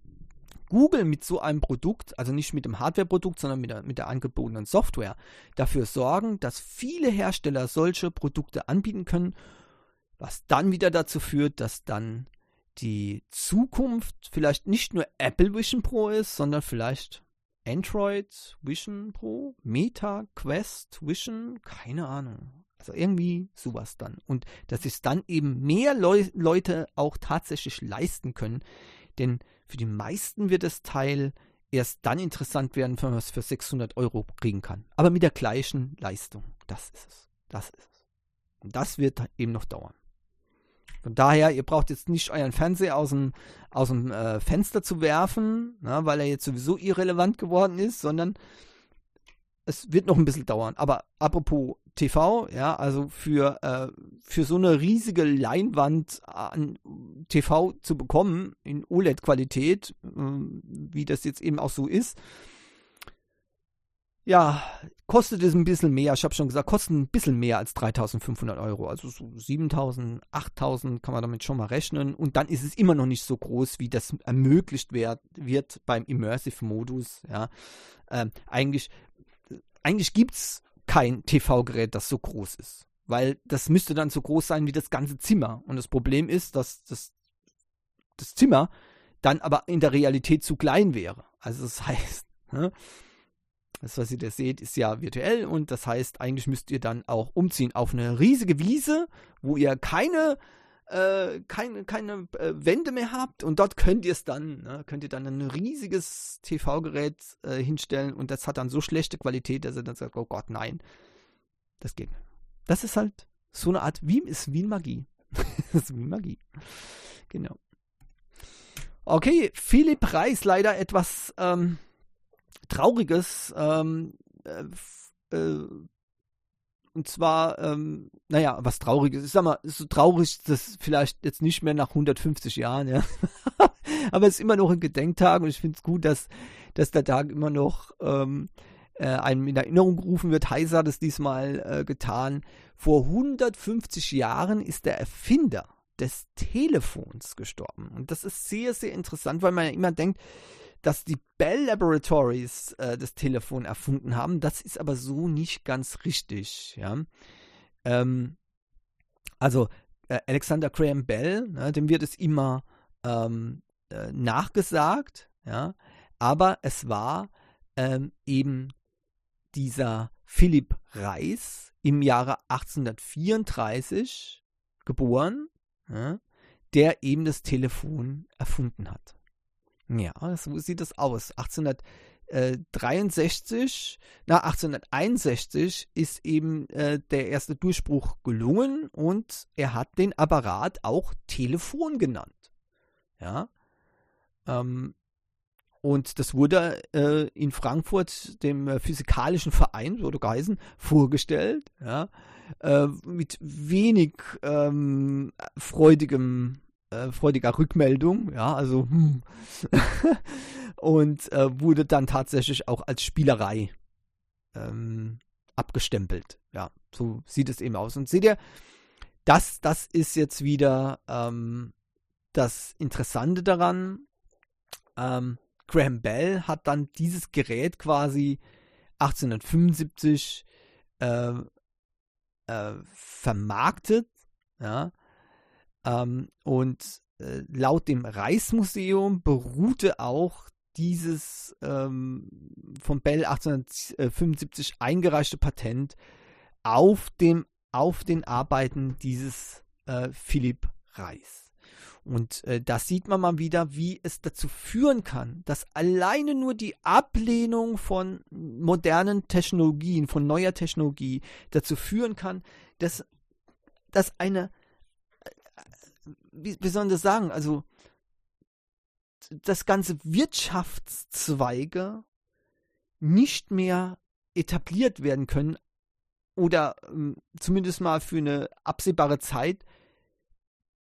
Google mit so einem Produkt, also nicht mit dem Hardware-Produkt, sondern mit der, mit der angebotenen Software, dafür sorgen, dass viele Hersteller solche Produkte anbieten können, was dann wieder dazu führt, dass dann die Zukunft vielleicht nicht nur Apple Vision Pro ist, sondern vielleicht Android Vision Pro, Meta, Quest, Vision, keine Ahnung. Also irgendwie sowas dann. Und dass es dann eben mehr Leu Leute auch tatsächlich leisten können. Denn für die meisten wird das Teil erst dann interessant werden, wenn man es für 600 Euro kriegen kann. Aber mit der gleichen Leistung. Das ist es. Das ist es. Und das wird eben noch dauern. Von daher, ihr braucht jetzt nicht euren Fernseher aus dem, aus dem äh, Fenster zu werfen, na, weil er jetzt sowieso irrelevant geworden ist, sondern es wird noch ein bisschen dauern. Aber apropos TV, ja, also für, äh, für so eine riesige Leinwand an TV zu bekommen in OLED-Qualität, äh, wie das jetzt eben auch so ist, ja, kostet es ein bisschen mehr. Ich habe schon gesagt, kostet ein bisschen mehr als 3500 Euro. Also so 7000, 8000 kann man damit schon mal rechnen. Und dann ist es immer noch nicht so groß, wie das ermöglicht wird, wird beim Immersive-Modus. Ja, ähm, eigentlich, eigentlich gibt es kein TV-Gerät, das so groß ist. Weil das müsste dann so groß sein wie das ganze Zimmer. Und das Problem ist, dass das, das Zimmer dann aber in der Realität zu klein wäre. Also das [LAUGHS] heißt, ne, das, was ihr da seht, ist ja virtuell und das heißt, eigentlich müsst ihr dann auch umziehen auf eine riesige Wiese, wo ihr keine äh, keine, keine äh, Wände mehr habt und dort könnt ihr es dann, ne, könnt ihr dann ein riesiges TV-Gerät äh, hinstellen und das hat dann so schlechte Qualität, dass er dann sagt, oh Gott, nein, das geht nicht. Das ist halt so eine Art, wie ist wie Magie. [LAUGHS] das ist wie Magie. Genau. Okay, Philipp Reis leider etwas ähm, Trauriges. Ähm, äh, äh, und zwar, ähm, naja, was Trauriges. Ich sag mal, so traurig ist das vielleicht jetzt nicht mehr nach 150 Jahren, ja. [LAUGHS] Aber es ist immer noch ein Gedenktag und ich finde es gut, dass, dass der Tag immer noch ähm, äh, einem in Erinnerung gerufen wird. Heiser hat es diesmal äh, getan. Vor 150 Jahren ist der Erfinder des Telefons gestorben. Und das ist sehr, sehr interessant, weil man ja immer denkt, dass die Bell Laboratories äh, das Telefon erfunden haben. Das ist aber so nicht ganz richtig. Ja? Ähm, also äh, Alexander Graham Bell, ne, dem wird es immer ähm, äh, nachgesagt, ja? aber es war ähm, eben dieser Philipp Reis im Jahre 1834 geboren, ja, der eben das Telefon erfunden hat. Ja, so sieht es aus. 1863, na 1861 ist eben äh, der erste Durchbruch gelungen und er hat den Apparat auch Telefon genannt. Ja. Ähm, und das wurde äh, in Frankfurt dem äh, Physikalischen Verein, so geheißen, vorgestellt, ja, äh, mit wenig ähm, freudigem, äh, freudiger Rückmeldung, ja, also hm. [LAUGHS] und äh, wurde dann tatsächlich auch als Spielerei ähm, abgestempelt. Ja, so sieht es eben aus. Und seht ihr, das, das ist jetzt wieder ähm, das Interessante daran. Ähm, Graham Bell hat dann dieses Gerät quasi 1875 äh, äh, vermarktet. Ja? Ähm, und äh, laut dem Reichsmuseum beruhte auch dieses ähm, von Bell 1875 eingereichte Patent auf dem auf den Arbeiten dieses äh, Philipp Reis. Und äh, da sieht man mal wieder, wie es dazu führen kann, dass alleine nur die Ablehnung von modernen Technologien, von neuer Technologie dazu führen kann, dass, dass eine, wie, wie soll man das sagen, also das ganze Wirtschaftszweige nicht mehr etabliert werden können oder ähm, zumindest mal für eine absehbare Zeit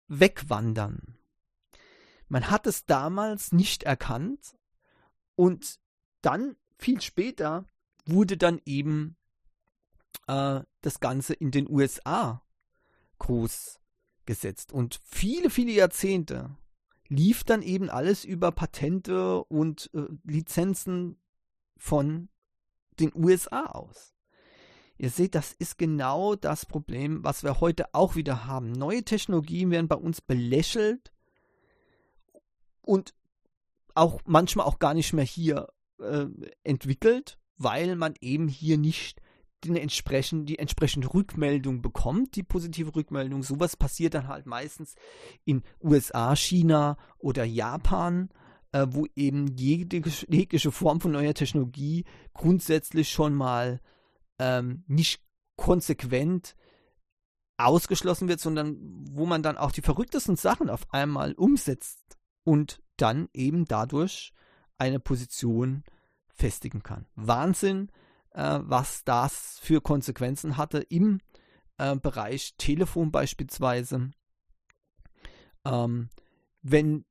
wegwandern. Man hat es damals nicht erkannt und dann, viel später, wurde dann eben äh, das Ganze in den USA groß gesetzt. Und viele, viele Jahrzehnte lief dann eben alles über Patente und äh, Lizenzen von den USA aus. Ihr seht, das ist genau das Problem, was wir heute auch wieder haben. Neue Technologien werden bei uns belächelt und auch manchmal auch gar nicht mehr hier äh, entwickelt, weil man eben hier nicht den entsprechend, die entsprechende Rückmeldung bekommt, die positive Rückmeldung. Sowas passiert dann halt meistens in USA, China oder Japan, äh, wo eben jegliche, jegliche Form von neuer Technologie grundsätzlich schon mal ähm, nicht konsequent ausgeschlossen wird, sondern wo man dann auch die verrücktesten Sachen auf einmal umsetzt und dann eben dadurch eine Position festigen kann. Wahnsinn, äh, was das für Konsequenzen hatte im äh, Bereich Telefon beispielsweise. Ähm, wenn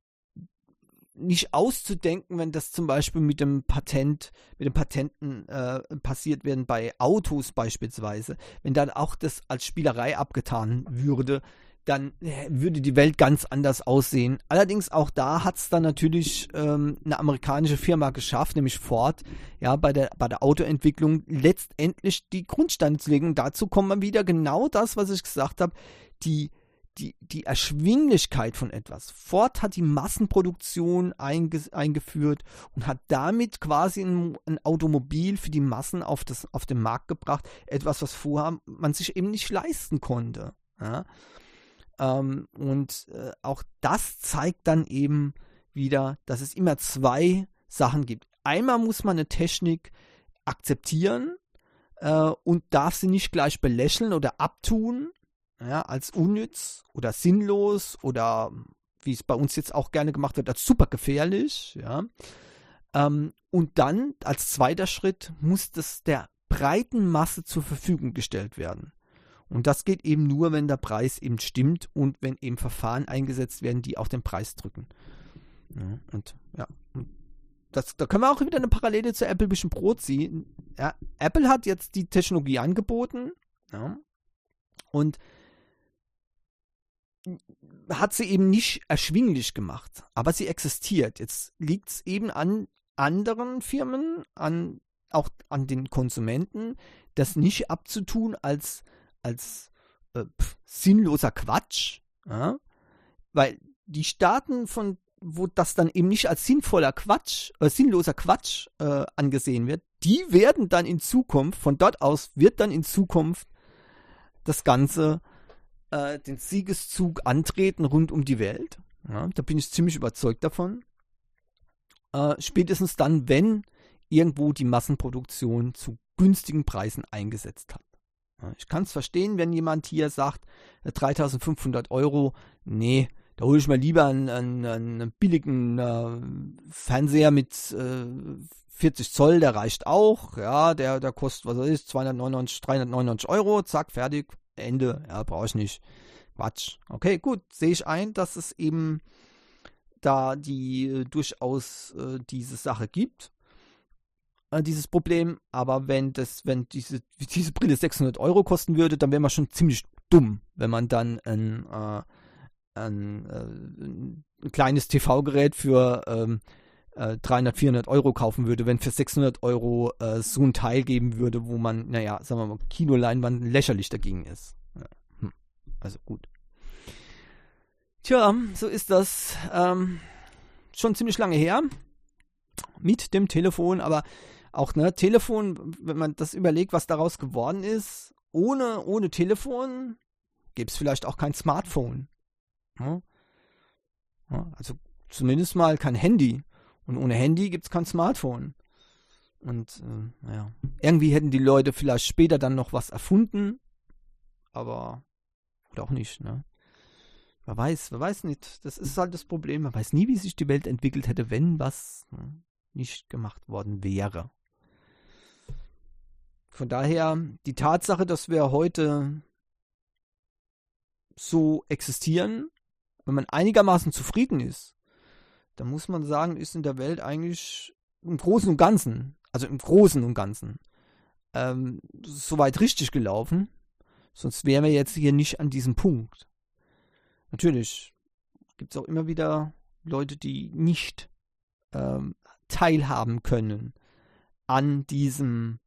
nicht auszudenken, wenn das zum Beispiel mit dem Patent, mit den Patenten äh, passiert werden bei Autos beispielsweise, wenn dann auch das als Spielerei abgetan würde, dann äh, würde die Welt ganz anders aussehen. Allerdings auch da hat es dann natürlich ähm, eine amerikanische Firma geschafft, nämlich Ford, ja, bei der, bei der Autoentwicklung letztendlich die Grundsteine zu legen. dazu kommt man wieder genau das, was ich gesagt habe, die die, die Erschwinglichkeit von etwas. Ford hat die Massenproduktion einge, eingeführt und hat damit quasi ein, ein, Automobil für die Massen auf, das, auf den Markt gebracht. Etwas, was vorher man sich eben nicht leisten konnte. Ja? Ähm, und äh, auch das zeigt dann eben wieder, dass es immer zwei Sachen gibt. Einmal muss man eine Technik akzeptieren äh, und darf sie nicht gleich belächeln oder abtun, ja, als unnütz oder sinnlos oder wie es bei uns jetzt auch gerne gemacht wird, als super gefährlich. Ja. Ähm, und dann als zweiter Schritt muss das der breiten Masse zur Verfügung gestellt werden. Und das geht eben nur, wenn der Preis eben stimmt und wenn eben Verfahren eingesetzt werden, die auch den Preis drücken. Ja, und ja, das, da können wir auch wieder eine Parallele zu Apple Vision Pro ziehen. Ja, Apple hat jetzt die Technologie angeboten ja, und hat sie eben nicht erschwinglich gemacht, aber sie existiert. Jetzt liegt es eben an anderen Firmen, an, auch an den Konsumenten, das nicht abzutun als, als äh, pf, sinnloser Quatsch. Ja? Weil die Staaten von wo das dann eben nicht als sinnvoller Quatsch, äh, sinnloser Quatsch äh, angesehen wird, die werden dann in Zukunft, von dort aus wird dann in Zukunft das Ganze, äh, den Siegeszug antreten rund um die Welt. Ja, da bin ich ziemlich überzeugt davon. Äh, spätestens dann, wenn irgendwo die Massenproduktion zu günstigen Preisen eingesetzt hat. Ich kann es verstehen, wenn jemand hier sagt, 3500 äh, Euro, nee, da hole ich mir lieber einen, einen, einen billigen äh, Fernseher mit äh, 40 Zoll, der reicht auch. Ja, der, der kostet, was weiß ich, 299, 399 Euro, zack, fertig, Ende. Ja, brauche ich nicht. Quatsch. Okay, gut, sehe ich ein, dass es eben da die äh, durchaus äh, diese Sache gibt, äh, dieses Problem. Aber wenn das, wenn diese, [LAUGHS] diese Brille 600 Euro kosten würde, dann wäre man schon ziemlich dumm, wenn man dann ein äh, ein, äh, ein kleines TV-Gerät für ähm, äh, 300, 400 Euro kaufen würde, wenn für 600 Euro äh, so ein Teil geben würde, wo man, naja, sagen wir mal, Kinoleinwand lächerlich dagegen ist. Ja. Hm. Also gut. Tja, so ist das ähm, schon ziemlich lange her mit dem Telefon, aber auch ne Telefon, wenn man das überlegt, was daraus geworden ist, ohne ohne Telefon gäbe es vielleicht auch kein Smartphone. Ja? Ja, also zumindest mal kein Handy. Und ohne Handy gibt es kein Smartphone. Und äh, naja, irgendwie hätten die Leute vielleicht später dann noch was erfunden, aber oder auch nicht, ne? Wer weiß, wer weiß nicht. Das ist halt das Problem. Man weiß nie, wie sich die Welt entwickelt hätte, wenn was ne, nicht gemacht worden wäre. Von daher, die Tatsache, dass wir heute so existieren, wenn man einigermaßen zufrieden ist, dann muss man sagen, ist in der Welt eigentlich im Großen und Ganzen, also im Großen und Ganzen, ähm, soweit richtig gelaufen. Sonst wären wir jetzt hier nicht an diesem Punkt. Natürlich gibt es auch immer wieder Leute, die nicht ähm, teilhaben können an diesem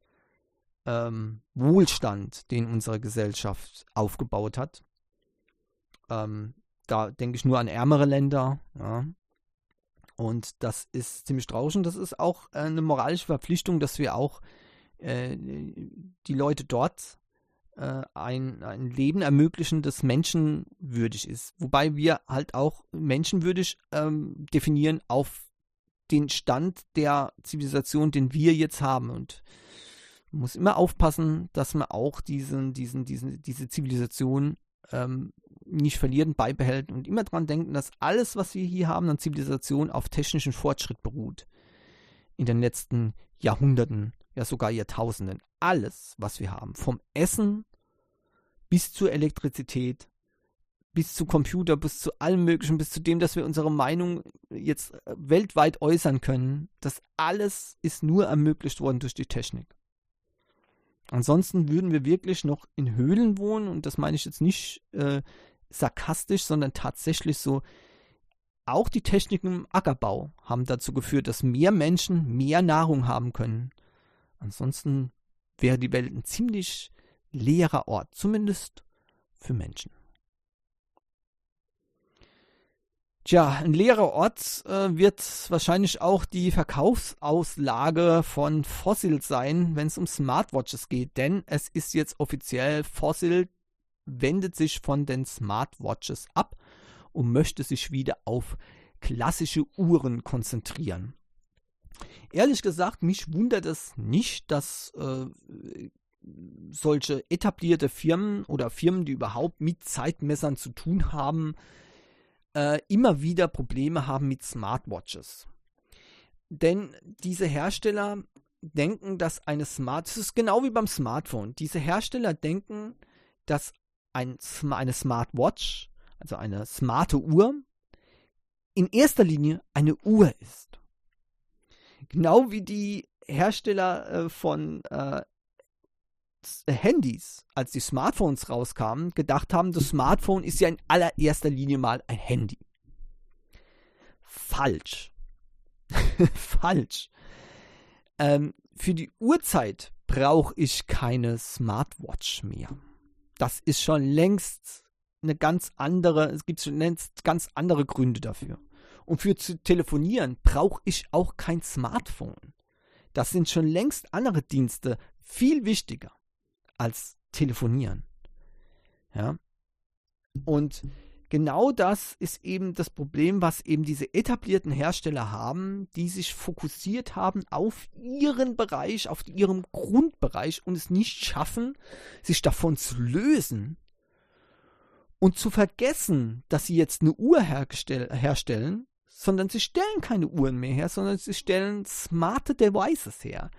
ähm, Wohlstand, den unsere Gesellschaft aufgebaut hat. Ähm, da denke ich nur an ärmere Länder. Ja. Und das ist ziemlich traurig und das ist auch äh, eine moralische Verpflichtung, dass wir auch äh, die Leute dort äh, ein, ein Leben ermöglichen, das menschenwürdig ist. Wobei wir halt auch menschenwürdig ähm, definieren auf den Stand der Zivilisation, den wir jetzt haben. Und man muss immer aufpassen, dass man auch diesen, diesen, diesen, diese Zivilisation ähm, nicht verlieren, beibehält und immer daran denken, dass alles, was wir hier haben an Zivilisation, auf technischen Fortschritt beruht. In den letzten Jahrhunderten, ja sogar Jahrtausenden. Alles, was wir haben, vom Essen bis zur Elektrizität, bis zu Computer, bis zu allem Möglichen, bis zu dem, dass wir unsere Meinung jetzt äh, weltweit äußern können, das alles ist nur ermöglicht worden durch die Technik. Ansonsten würden wir wirklich noch in Höhlen wohnen und das meine ich jetzt nicht äh, sarkastisch, sondern tatsächlich so. Auch die Techniken im Ackerbau haben dazu geführt, dass mehr Menschen mehr Nahrung haben können. Ansonsten wäre die Welt ein ziemlich leerer Ort, zumindest für Menschen. Tja, ein leerer Ort äh, wird wahrscheinlich auch die Verkaufsauslage von Fossil sein, wenn es um Smartwatches geht, denn es ist jetzt offiziell Fossil wendet sich von den Smartwatches ab und möchte sich wieder auf klassische Uhren konzentrieren. Ehrlich gesagt, mich wundert es nicht, dass äh, solche etablierte Firmen oder Firmen, die überhaupt mit Zeitmessern zu tun haben, äh, immer wieder Probleme haben mit Smartwatches. Denn diese Hersteller denken, dass eine Smart, das ist genau wie beim Smartphone, diese Hersteller denken, dass ein, eine Smartwatch, also eine smarte Uhr, in erster Linie eine Uhr ist. Genau wie die Hersteller äh, von äh, Handys, als die Smartphones rauskamen, gedacht haben, das Smartphone ist ja in allererster Linie mal ein Handy. Falsch. [LAUGHS] Falsch. Ähm, für die Uhrzeit brauche ich keine Smartwatch mehr. Das ist schon längst eine ganz andere, es gibt schon längst ganz andere Gründe dafür. Und für zu telefonieren brauche ich auch kein Smartphone. Das sind schon längst andere Dienste viel wichtiger als telefonieren. Ja. Und genau das ist eben das Problem, was eben diese etablierten Hersteller haben, die sich fokussiert haben auf ihren Bereich, auf ihrem Grundbereich und es nicht schaffen, sich davon zu lösen und zu vergessen, dass sie jetzt eine Uhr herstellen, sondern sie stellen keine Uhren mehr her, sondern sie stellen smarte Devices her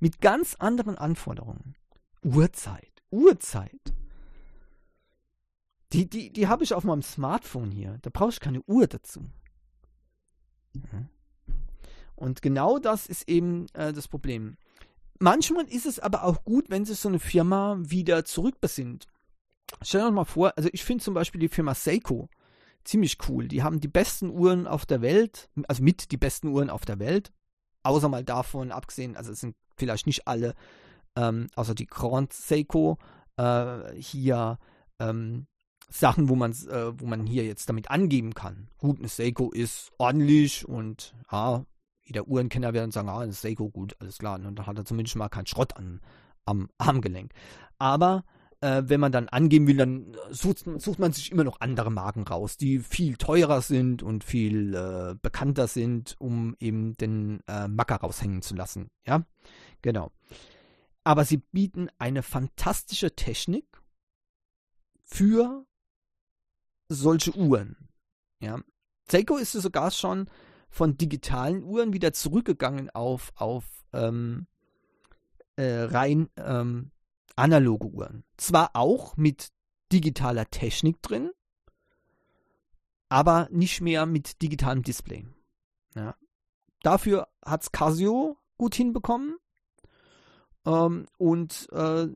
mit ganz anderen Anforderungen. Uhrzeit, Uhrzeit. Die, die, die habe ich auf meinem Smartphone hier. Da brauche ich keine Uhr dazu. Und genau das ist eben äh, das Problem. Manchmal ist es aber auch gut, wenn sich so eine Firma wieder zurückbesinnt. Stell dir mal vor, also ich finde zum Beispiel die Firma Seiko ziemlich cool. Die haben die besten Uhren auf der Welt, also mit die besten Uhren auf der Welt. Außer mal davon abgesehen, also es sind vielleicht nicht alle, ähm, außer die Grand Seiko, äh, hier ähm, Sachen, wo man, äh, wo man hier jetzt damit angeben kann. Gut, eine Seiko ist ordentlich und ja, jeder Uhrenkenner wird sagen, ah, eine Seiko, gut, alles klar. Und dann hat er zumindest mal keinen Schrott an, am Armgelenk. Aber äh, wenn man dann angeben will, dann sucht, sucht, man sich immer noch andere Marken raus, die viel teurer sind und viel äh, bekannter sind, um eben den äh, Macker raushängen zu lassen. Ja, genau. Aber sie bieten eine fantastische Technik für solche Uhren. Ja. Seiko ist sogar schon von digitalen Uhren wieder zurückgegangen auf, auf ähm, äh, rein ähm, analoge Uhren. Zwar auch mit digitaler Technik drin, aber nicht mehr mit digitalem Display. Ja. Dafür hat es Casio gut hinbekommen. Ähm, und äh,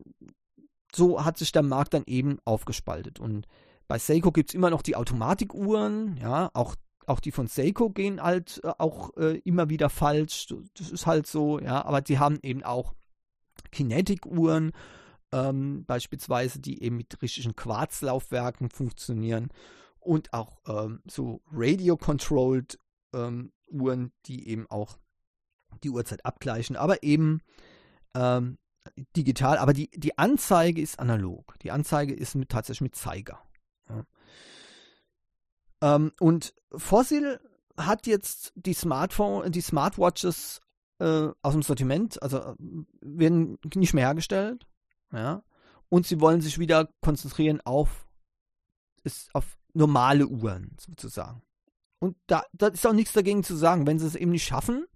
so hat sich der Markt dann eben aufgespaltet. Und bei Seiko gibt es immer noch die Automatikuhren, ja, auch, auch die von Seiko gehen halt äh, auch äh, immer wieder falsch. Das ist halt so, ja, aber die haben eben auch Kinetic-Uhren, ähm, beispielsweise, die eben mit richtigen Quarzlaufwerken funktionieren und auch ähm, so radio-controlled ähm, Uhren, die eben auch die Uhrzeit abgleichen, aber eben ähm, digital, aber die, die Anzeige ist analog. Die Anzeige ist mit, tatsächlich mit Zeiger. Ja. Ähm, und Fossil hat jetzt die Smartphone, die Smartwatches äh, aus dem Sortiment, also äh, werden nicht mehr hergestellt. Ja. Und sie wollen sich wieder konzentrieren auf, ist, auf normale Uhren sozusagen. Und da, da ist auch nichts dagegen zu sagen, wenn sie es eben nicht schaffen,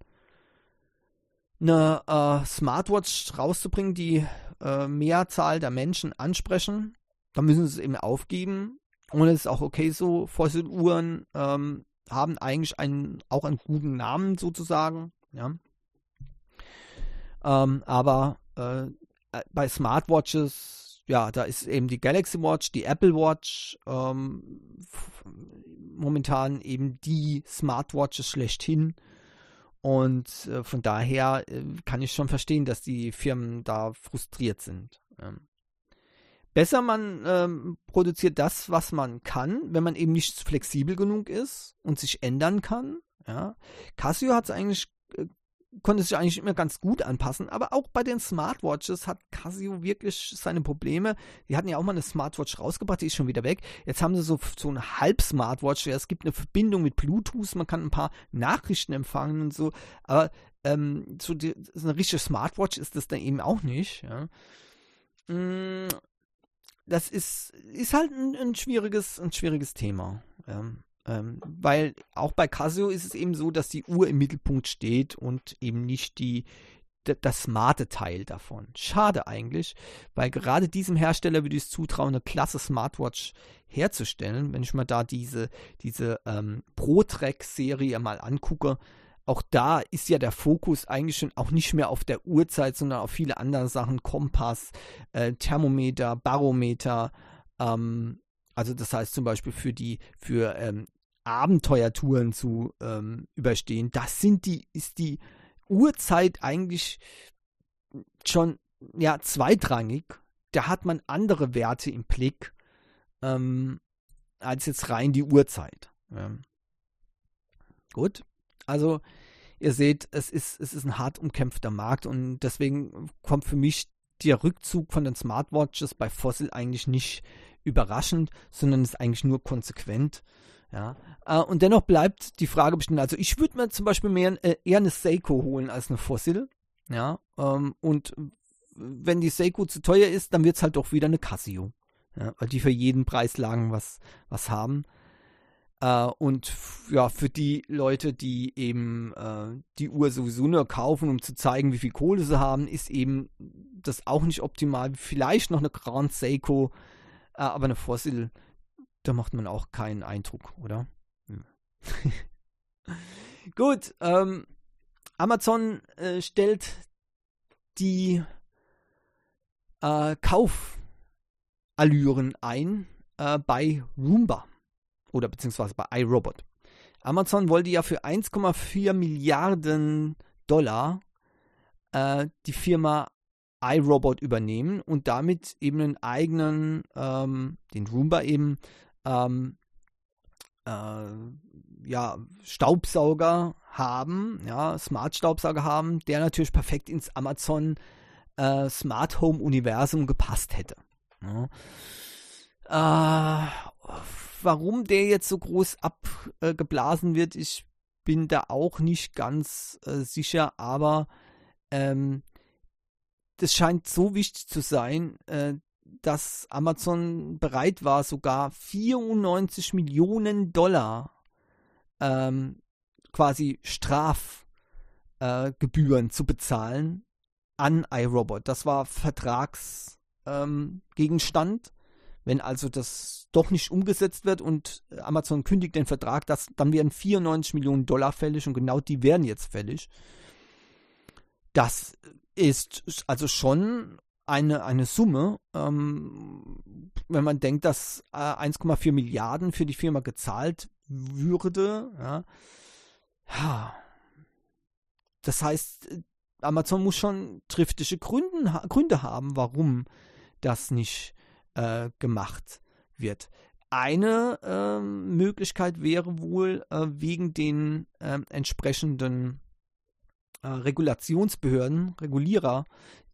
eine äh, Smartwatch rauszubringen, die äh, Mehrzahl der Menschen ansprechen, dann müssen sie es eben aufgeben und es ist auch okay so, Fossiluhren ähm, haben eigentlich einen, auch einen guten Namen sozusagen, ja. Ähm, aber äh, bei Smartwatches, ja, da ist eben die Galaxy Watch, die Apple Watch, ähm, momentan eben die Smartwatches schlechthin. Und äh, von daher äh, kann ich schon verstehen, dass die Firmen da frustriert sind. Ähm, Besser man ähm, produziert das, was man kann, wenn man eben nicht flexibel genug ist und sich ändern kann. Ja. Casio hat es eigentlich äh, konnte sich eigentlich immer ganz gut anpassen. Aber auch bei den Smartwatches hat Casio wirklich seine Probleme. Die hatten ja auch mal eine Smartwatch rausgebracht, die ist schon wieder weg. Jetzt haben sie so, so eine Halb-Smartwatch. Ja, es gibt eine Verbindung mit Bluetooth, man kann ein paar Nachrichten empfangen und so. Aber ähm, so, die, so eine richtige Smartwatch ist das dann eben auch nicht. Ja. Mm, das ist, ist halt ein, ein, schwieriges, ein schwieriges Thema. Ja. Ähm, weil auch bei Casio ist es eben so, dass die Uhr im Mittelpunkt steht und eben nicht die, das smarte Teil davon. Schade eigentlich, weil gerade diesem Hersteller würde ich es zutrauen, eine klasse Smartwatch herzustellen. Wenn ich mal da diese, diese ähm, Pro-Track-Serie mal angucke, auch da ist ja der Fokus eigentlich schon auch nicht mehr auf der Uhrzeit, sondern auf viele andere Sachen, Kompass, äh, Thermometer, Barometer, ähm, also das heißt zum Beispiel für die, für ähm, Abenteuertouren zu ähm, überstehen, das sind die, ist die Uhrzeit eigentlich schon ja zweitrangig. Da hat man andere Werte im Blick ähm, als jetzt rein die Uhrzeit. Ja. Gut, also ihr seht, es ist, es ist ein hart umkämpfter Markt und deswegen kommt für mich der Rückzug von den Smartwatches bei Fossil eigentlich nicht überraschend, sondern ist eigentlich nur konsequent. Ja. Äh, und dennoch bleibt die Frage bestimmt, also ich würde mir zum Beispiel mehr, äh, eher eine Seiko holen als eine Fossil. Ja. Ähm, und wenn die Seiko zu teuer ist, dann wird es halt doch wieder eine Casio. Ja, weil die für jeden Preislagen was, was haben. Äh, und ja, für die Leute, die eben äh, die Uhr sowieso nur kaufen, um zu zeigen, wie viel Kohle sie haben, ist eben das auch nicht optimal. Vielleicht noch eine Grand Seiko aber eine Fossil, da macht man auch keinen Eindruck, oder? Hm. [LAUGHS] Gut, ähm, Amazon äh, stellt die äh, Kaufallüren ein äh, bei Roomba oder beziehungsweise bei iRobot. Amazon wollte ja für 1,4 Milliarden Dollar äh, die Firma iRobot übernehmen und damit eben einen eigenen, ähm, den Roomba eben, ähm, äh, ja, Staubsauger haben, ja, Smart-Staubsauger haben, der natürlich perfekt ins Amazon äh, Smart Home Universum gepasst hätte. Ja. Äh, warum der jetzt so groß abgeblasen wird, ich bin da auch nicht ganz äh, sicher, aber ähm, das scheint so wichtig zu sein, äh, dass Amazon bereit war, sogar 94 Millionen Dollar ähm, quasi Strafgebühren äh, zu bezahlen an iRobot. Das war Vertragsgegenstand. Ähm, Wenn also das doch nicht umgesetzt wird und Amazon kündigt den Vertrag, das, dann werden 94 Millionen Dollar fällig und genau die werden jetzt fällig. Das ist also schon eine, eine Summe, ähm, wenn man denkt, dass äh, 1,4 Milliarden für die Firma gezahlt würde. Ja. Das heißt, Amazon muss schon triftige Gründen, Gründe haben, warum das nicht äh, gemacht wird. Eine äh, Möglichkeit wäre wohl äh, wegen den ähm, entsprechenden äh, Regulationsbehörden, Regulierer,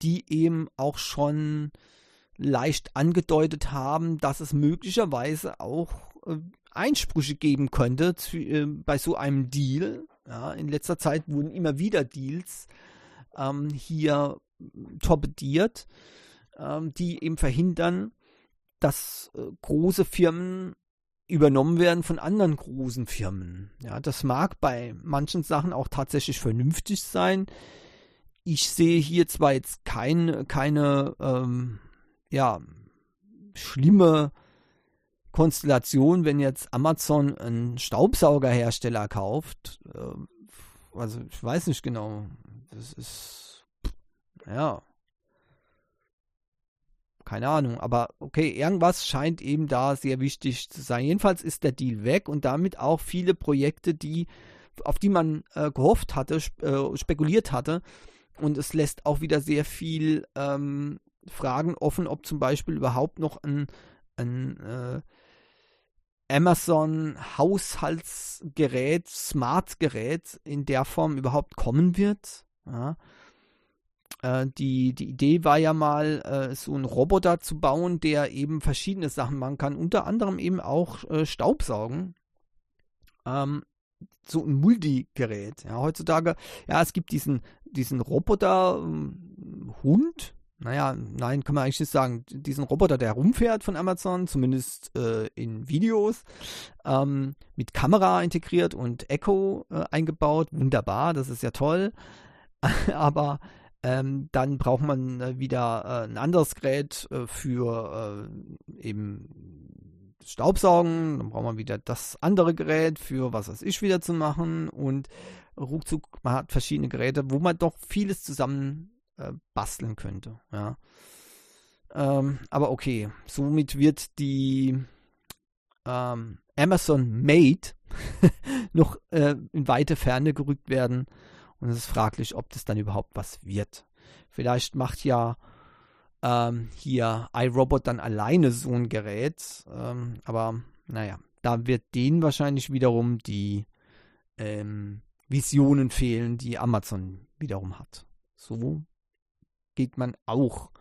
die eben auch schon leicht angedeutet haben, dass es möglicherweise auch äh, Einsprüche geben könnte zu, äh, bei so einem Deal. Ja, in letzter Zeit wurden immer wieder Deals ähm, hier torpediert, ähm, die eben verhindern, dass äh, große Firmen übernommen werden von anderen großen Firmen. Ja, das mag bei manchen Sachen auch tatsächlich vernünftig sein. Ich sehe hier zwar jetzt kein, keine ähm, ja, schlimme Konstellation, wenn jetzt Amazon einen Staubsaugerhersteller kauft. Äh, also ich weiß nicht genau. Das ist ja keine Ahnung, aber okay, irgendwas scheint eben da sehr wichtig zu sein. Jedenfalls ist der Deal weg und damit auch viele Projekte, die, auf die man äh, gehofft hatte, sp äh, spekuliert hatte. Und es lässt auch wieder sehr viel ähm, Fragen offen, ob zum Beispiel überhaupt noch ein, ein äh, Amazon Haushaltsgerät, Smart Gerät in der Form überhaupt kommen wird. Ja. Äh, die, die Idee war ja mal, äh, so einen Roboter zu bauen, der eben verschiedene Sachen machen kann, unter anderem eben auch äh, Staubsaugen. Ähm, so ein Multigerät. Ja, heutzutage, ja, es gibt diesen, diesen Roboter-Hund, naja, nein, kann man eigentlich nicht sagen, diesen Roboter, der rumfährt von Amazon, zumindest äh, in Videos, ähm, mit Kamera integriert und Echo äh, eingebaut, wunderbar, das ist ja toll. [LAUGHS] Aber ähm, dann braucht man äh, wieder äh, ein anderes Gerät äh, für äh, eben Staubsaugen, dann braucht man wieder das andere Gerät für was weiß ich wieder zu machen und ruckzuck, man hat verschiedene Geräte, wo man doch vieles zusammen äh, basteln könnte. Ja. Ähm, aber okay, somit wird die ähm, Amazon Made [LAUGHS] noch äh, in weite Ferne gerückt werden. Und es ist fraglich, ob das dann überhaupt was wird. Vielleicht macht ja ähm, hier iRobot dann alleine so ein Gerät. Ähm, aber naja, da wird denen wahrscheinlich wiederum die ähm, Visionen fehlen, die Amazon wiederum hat. So geht man auch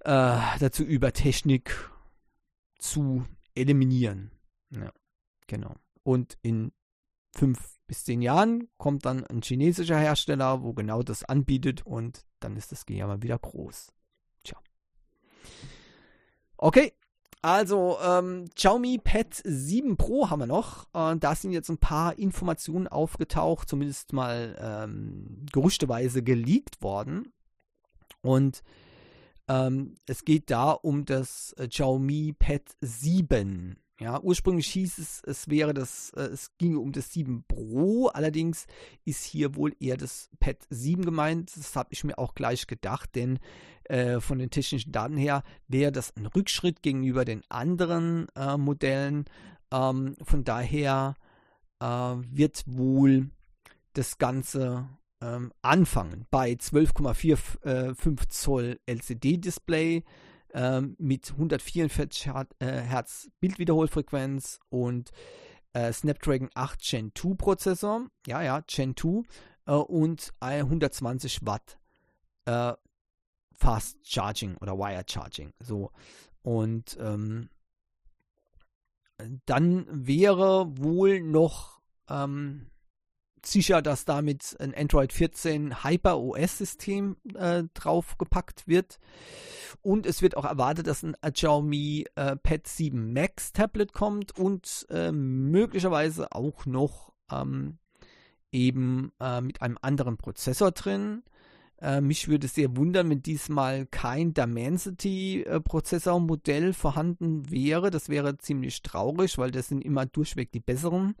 äh, dazu über, Technik zu eliminieren. Ja, genau. Und in fünf bis zehn Jahren kommt dann ein chinesischer Hersteller, wo genau das anbietet und dann ist das Gejammer wieder groß. Tja. Okay, also ähm, Xiaomi Pad 7 Pro haben wir noch. Äh, da sind jetzt ein paar Informationen aufgetaucht, zumindest mal ähm, gerüchteweise geleakt worden. Und ähm, es geht da um das äh, Xiaomi Pad 7. Ja, ursprünglich hieß es, es wäre das, äh, es ginge um das 7 Pro, allerdings ist hier wohl eher das Pad 7 gemeint. Das habe ich mir auch gleich gedacht, denn äh, von den technischen Daten her wäre das ein Rückschritt gegenüber den anderen äh, Modellen. Ähm, von daher äh, wird wohl das Ganze ähm, anfangen bei 12,45 äh, Zoll LCD-Display ähm, mit 144 Hertz äh, Bildwiederholfrequenz und äh, Snapdragon 8 Gen 2 Prozessor. Ja, ja, Gen 2 äh, und 120 Watt äh, Fast Charging oder Wire Charging. So. Und ähm, dann wäre wohl noch ähm, sicher, dass damit ein Android 14 Hyper OS System äh, draufgepackt wird. Und es wird auch erwartet, dass ein Xiaomi äh, Pad 7 Max Tablet kommt und äh, möglicherweise auch noch ähm, eben äh, mit einem anderen Prozessor drin. Äh, mich würde sehr wundern, wenn diesmal kein Dimensity-Prozessormodell vorhanden wäre. Das wäre ziemlich traurig, weil das sind immer durchweg die besseren.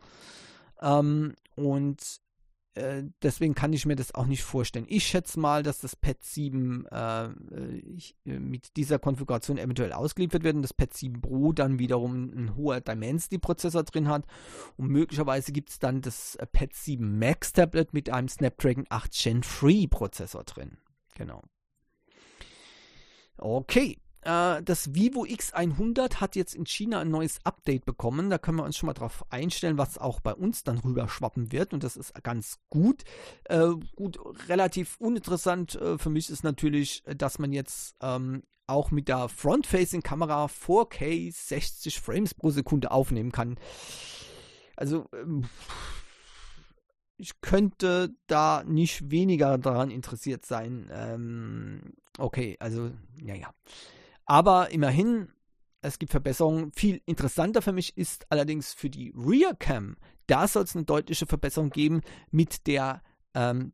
Ähm, und äh, deswegen kann ich mir das auch nicht vorstellen. Ich schätze mal, dass das Pad 7 äh, ich, äh, mit dieser Konfiguration eventuell ausgeliefert wird und das Pad 7 Pro dann wiederum ein hoher Dimensity-Prozessor drin hat. Und möglicherweise gibt es dann das äh, Pad 7 Max Tablet mit einem Snapdragon 8 Gen 3 Prozessor drin. Genau. Okay, äh, das Vivo X100 hat jetzt in China ein neues Update bekommen. Da können wir uns schon mal drauf einstellen, was auch bei uns dann rüber schwappen wird. Und das ist ganz gut. Äh, gut, relativ uninteressant äh, für mich ist natürlich, dass man jetzt ähm, auch mit der Front-Facing-Kamera 4K 60 Frames pro Sekunde aufnehmen kann. Also, ähm, ich könnte da nicht weniger daran interessiert sein. Ähm, okay, also, ja, ja. Aber immerhin, es gibt Verbesserungen. Viel interessanter für mich ist allerdings für die Rear Cam. Da soll es eine deutliche Verbesserung geben mit der ähm,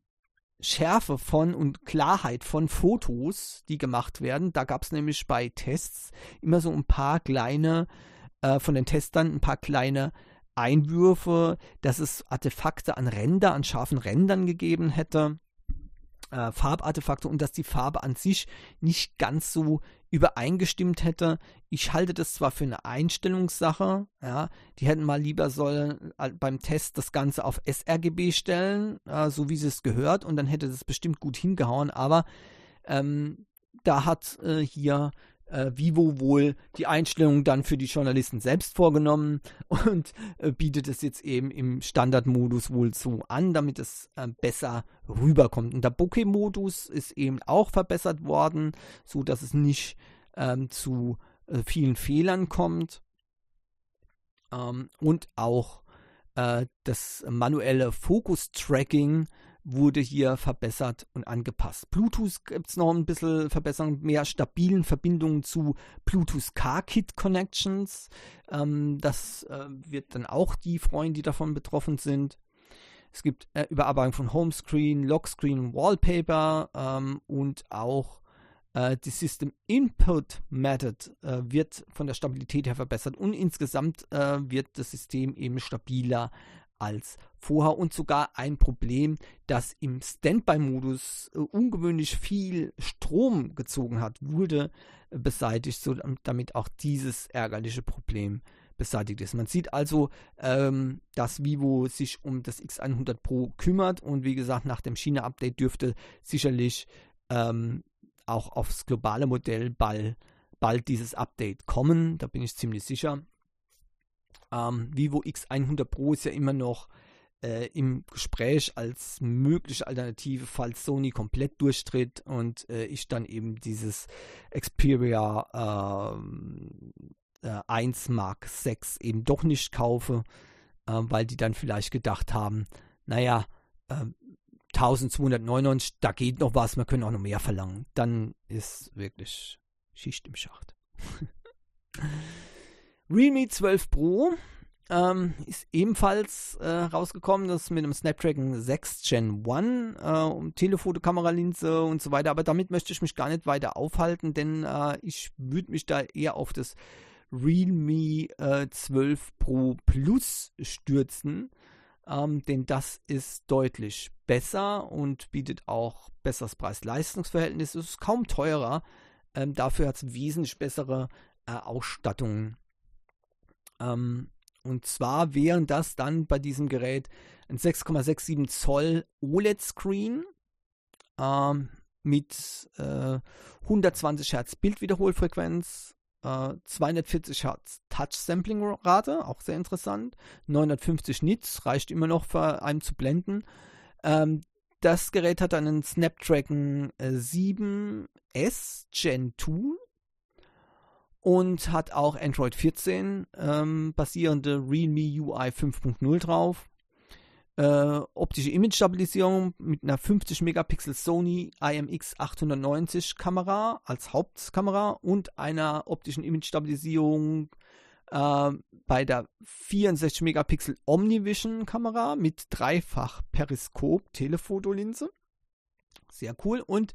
Schärfe von und Klarheit von Fotos, die gemacht werden. Da gab es nämlich bei Tests immer so ein paar kleine, äh, von den Testern ein paar kleine Einwürfe, dass es Artefakte an Ränder, an scharfen Rändern gegeben hätte äh, Farbartefakte und dass die Farbe an sich nicht ganz so übereingestimmt hätte. Ich halte das zwar für eine Einstellungssache, ja, die hätten mal lieber sollen äh, beim Test das Ganze auf sRGB stellen, äh, so wie es gehört, und dann hätte das bestimmt gut hingehauen, aber ähm, da hat äh, hier äh, Vivo wohl die Einstellungen dann für die Journalisten selbst vorgenommen [LAUGHS] und äh, bietet es jetzt eben im Standardmodus wohl so an, damit es äh, besser rüberkommt. Und der Bokeh-Modus ist eben auch verbessert worden, so dass es nicht ähm, zu äh, vielen Fehlern kommt. Ähm, und auch äh, das manuelle Fokus-Tracking wurde hier verbessert und angepasst. Bluetooth gibt es noch ein bisschen Verbesserung, mehr stabilen Verbindungen zu Bluetooth Car Kit Connections. Ähm, das äh, wird dann auch die freuen, die davon betroffen sind. Es gibt äh, Überarbeitung von Homescreen, Lockscreen, Wallpaper ähm, und auch äh, die System Input Method äh, wird von der Stabilität her verbessert und insgesamt äh, wird das System eben stabiler als vorher und sogar ein Problem, das im Standby-Modus äh, ungewöhnlich viel Strom gezogen hat, wurde äh, beseitigt, so damit auch dieses ärgerliche Problem beseitigt ist. Man sieht also, ähm, dass Vivo sich um das X100 Pro kümmert und wie gesagt, nach dem China-Update dürfte sicherlich ähm, auch aufs globale Modell bald, bald dieses Update kommen. Da bin ich ziemlich sicher. Ähm, Vivo X100 Pro ist ja immer noch äh, im Gespräch als mögliche Alternative, falls Sony komplett durchtritt und äh, ich dann eben dieses Xperia äh, 1 Mark 6 eben doch nicht kaufe, äh, weil die dann vielleicht gedacht haben, naja, 1299, ähm, da geht noch was, wir können auch noch mehr verlangen. Dann ist wirklich Schicht im Schacht. [LAUGHS] Realme 12 Pro ähm, ist ebenfalls äh, rausgekommen, das mit einem Snapdragon 6 Gen 1, äh, um Telefotokameralinse und so weiter. Aber damit möchte ich mich gar nicht weiter aufhalten, denn äh, ich würde mich da eher auf das Realme äh, 12 Pro Plus stürzen. Ähm, denn das ist deutlich besser und bietet auch besseres Preis-Leistungs-Verhältnis. Es ist kaum teurer. Ähm, dafür hat es wesentlich bessere äh, Ausstattungen ähm, und zwar wären das dann bei diesem Gerät ein 6,67 Zoll OLED-Screen ähm, mit äh, 120 Hertz Bildwiederholfrequenz, äh, 240 Hertz Touch-Sampling-Rate, auch sehr interessant, 950 Nits, reicht immer noch für einen zu blenden. Ähm, das Gerät hat einen Snapdragon 7S äh, Gen 2 und hat auch Android 14 ähm, basierende Realme UI 5.0 drauf. Äh, optische Image-Stabilisierung mit einer 50 Megapixel Sony IMX 890 Kamera als Hauptkamera und einer optischen Image-Stabilisierung äh, bei der 64 Megapixel Omnivision Kamera mit dreifach Periskop Telefotolinse. Sehr cool. Und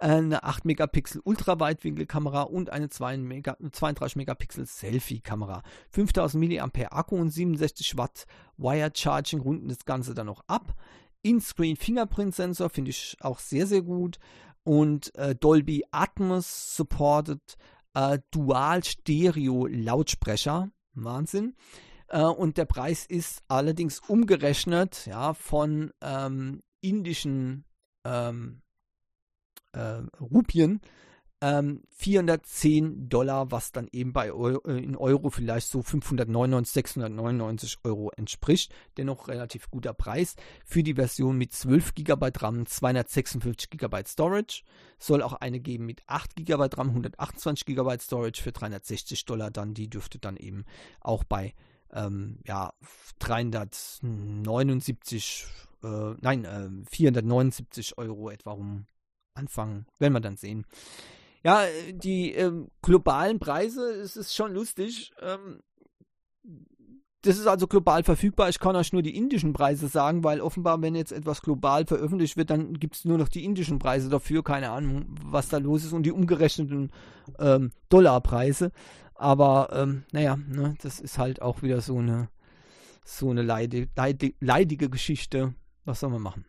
eine 8 Megapixel Ultraweitwinkelkamera und eine 32 Megapixel Selfie-Kamera. 5000 mAh Akku und 67 Watt Wire Charging runden das Ganze dann noch ab. In-Screen Fingerprint Sensor finde ich auch sehr, sehr gut. Und äh, Dolby Atmos supported äh, Dual Stereo Lautsprecher. Wahnsinn. Äh, und der Preis ist allerdings umgerechnet ja, von ähm, indischen ähm, äh, Rupien. Ähm, 410 Dollar, was dann eben bei Euro, äh, in Euro vielleicht so 599, 699 Euro entspricht. Dennoch relativ guter Preis für die Version mit 12 GB RAM, 256 GB Storage. Soll auch eine geben mit 8 GB RAM, 128 GB Storage für 360 Dollar. Dann die dürfte dann eben auch bei ähm, ja, 379, äh, nein, äh, 479 Euro etwa rum anfangen. Werden wir dann sehen. Ja, die ähm, globalen Preise, es ist schon lustig. Ähm, das ist also global verfügbar. Ich kann euch nur die indischen Preise sagen, weil offenbar, wenn jetzt etwas global veröffentlicht wird, dann gibt es nur noch die indischen Preise dafür. Keine Ahnung, was da los ist und die umgerechneten ähm, Dollarpreise. Aber ähm, naja, ne, das ist halt auch wieder so eine so eine leide, leide, leidige Geschichte. Was soll man machen?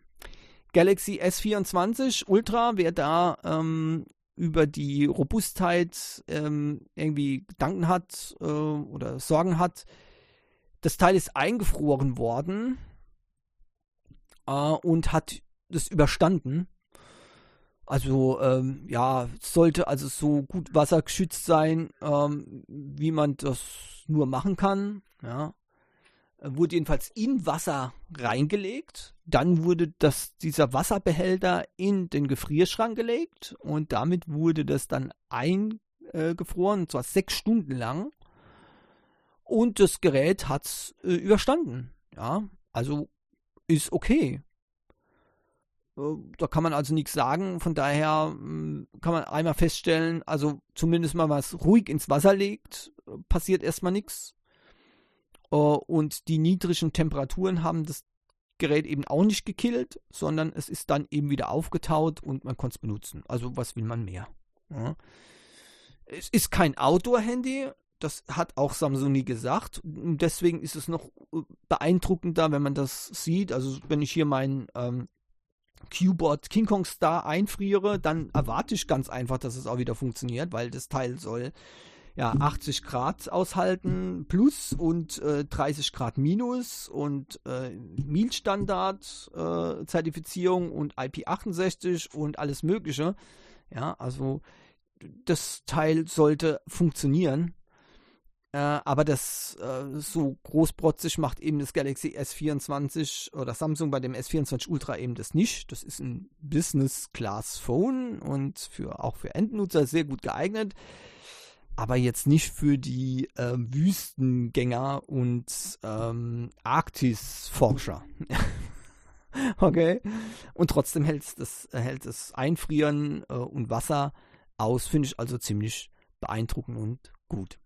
Galaxy S24 Ultra, wer da ähm, über die Robustheit ähm, irgendwie Gedanken hat äh, oder Sorgen hat, das Teil ist eingefroren worden äh, und hat das überstanden. Also ähm, ja, sollte also so gut wassergeschützt sein, ähm, wie man das nur machen kann. Ja, wurde jedenfalls in Wasser reingelegt. Dann wurde das, dieser Wasserbehälter in den Gefrierschrank gelegt und damit wurde das dann eingefroren, und zwar sechs Stunden lang. Und das Gerät hat es äh, überstanden. Ja, also ist okay. Äh, da kann man also nichts sagen. Von daher hm, kann man einmal feststellen, also zumindest mal was ruhig ins Wasser legt, äh, passiert erstmal nichts. Äh, und die niedrigen Temperaturen haben das Gerät eben auch nicht gekillt, sondern es ist dann eben wieder aufgetaut und man konnte es benutzen. Also was will man mehr? Ja. Es ist kein Outdoor-Handy, das hat auch Samsung nie gesagt. Deswegen ist es noch beeindruckender, wenn man das sieht. Also wenn ich hier mein ähm, Q-Bot King Kong Star einfriere, dann erwarte ich ganz einfach, dass es auch wieder funktioniert, weil das Teil soll ja 80 Grad aushalten plus und äh, 30 Grad minus und äh, MIL-Standard äh, Zertifizierung und IP68 und alles Mögliche. Ja, also das Teil sollte funktionieren. Äh, aber das äh, so großprotzig macht eben das Galaxy S24 oder Samsung bei dem S24 Ultra eben das nicht. Das ist ein Business-Class-Phone und für, auch für Endnutzer sehr gut geeignet. Aber jetzt nicht für die äh, Wüstengänger und ähm, Arktis-Forscher. [LAUGHS] okay. Und trotzdem hält das, hält das Einfrieren äh, und Wasser aus, finde ich also ziemlich beeindruckend und gut.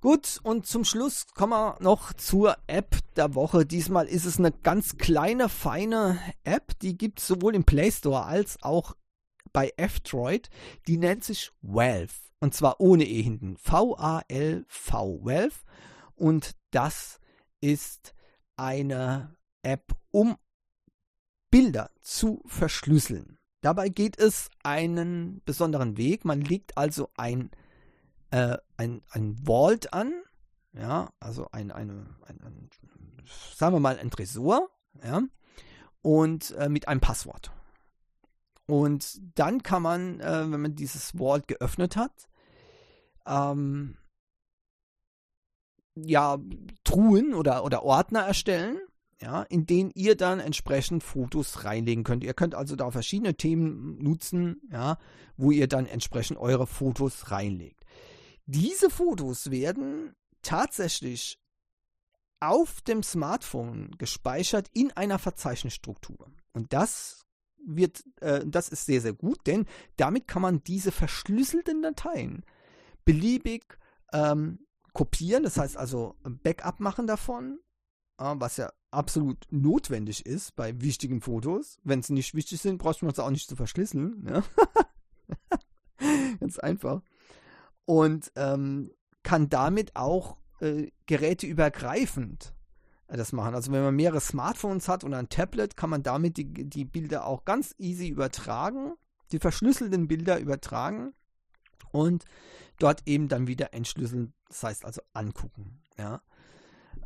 Gut, und zum Schluss kommen wir noch zur App der Woche. Diesmal ist es eine ganz kleine, feine App, die gibt es sowohl im Play Store als auch bei F-Droid. Die nennt sich Valve. Und zwar ohne E hinten. V-A-L-V, Valve. Und das ist eine App, um Bilder zu verschlüsseln. Dabei geht es einen besonderen Weg. Man legt also ein äh, ein, ein Vault an, ja, also ein, eine, ein, ein, sagen wir mal ein Tresor, ja, und äh, mit einem Passwort. Und dann kann man, äh, wenn man dieses Vault geöffnet hat, ähm, ja, Truhen oder, oder Ordner erstellen, ja, in denen ihr dann entsprechend Fotos reinlegen könnt. Ihr könnt also da verschiedene Themen nutzen, ja, wo ihr dann entsprechend eure Fotos reinlegt. Diese Fotos werden tatsächlich auf dem Smartphone gespeichert in einer Verzeichnisstruktur. Und das wird, äh, das ist sehr, sehr gut, denn damit kann man diese verschlüsselten Dateien beliebig ähm, kopieren, das heißt also Backup machen davon, äh, was ja absolut notwendig ist bei wichtigen Fotos. Wenn sie nicht wichtig sind, braucht man es auch nicht zu verschlüsseln. Ja? [LAUGHS] Ganz einfach und ähm, kann damit auch äh, geräteübergreifend äh, das machen. Also wenn man mehrere Smartphones hat und ein Tablet, kann man damit die, die Bilder auch ganz easy übertragen, die verschlüsselten Bilder übertragen und dort eben dann wieder entschlüsseln, das heißt also angucken. Ja.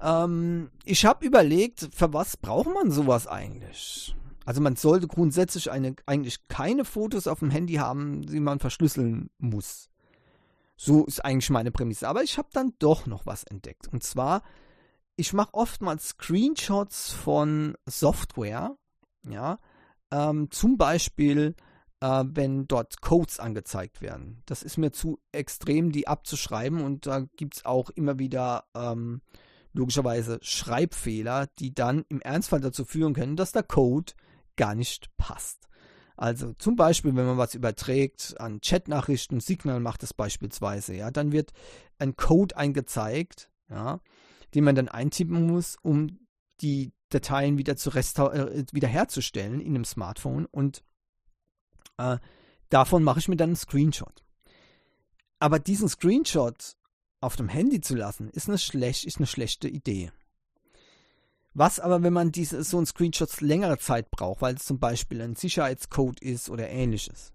Ähm, ich habe überlegt, für was braucht man sowas eigentlich? Also man sollte grundsätzlich eine, eigentlich keine Fotos auf dem Handy haben, die man verschlüsseln muss. So ist eigentlich meine Prämisse. Aber ich habe dann doch noch was entdeckt. Und zwar, ich mache oftmals Screenshots von Software. Ja, ähm, zum Beispiel, äh, wenn dort Codes angezeigt werden. Das ist mir zu extrem, die abzuschreiben. Und da gibt es auch immer wieder ähm, logischerweise Schreibfehler, die dann im Ernstfall dazu führen können, dass der Code gar nicht passt. Also zum Beispiel, wenn man was überträgt an Chatnachrichten, Signal macht es beispielsweise, ja, dann wird ein Code eingezeigt, ja, den man dann eintippen muss, um die Dateien wieder zu äh, wiederherzustellen in einem Smartphone und äh, davon mache ich mir dann einen Screenshot. Aber diesen Screenshot auf dem Handy zu lassen, ist eine, schlecht, ist eine schlechte Idee. Was aber, wenn man diese, so einen Screenshot längere Zeit braucht, weil es zum Beispiel ein Sicherheitscode ist oder ähnliches.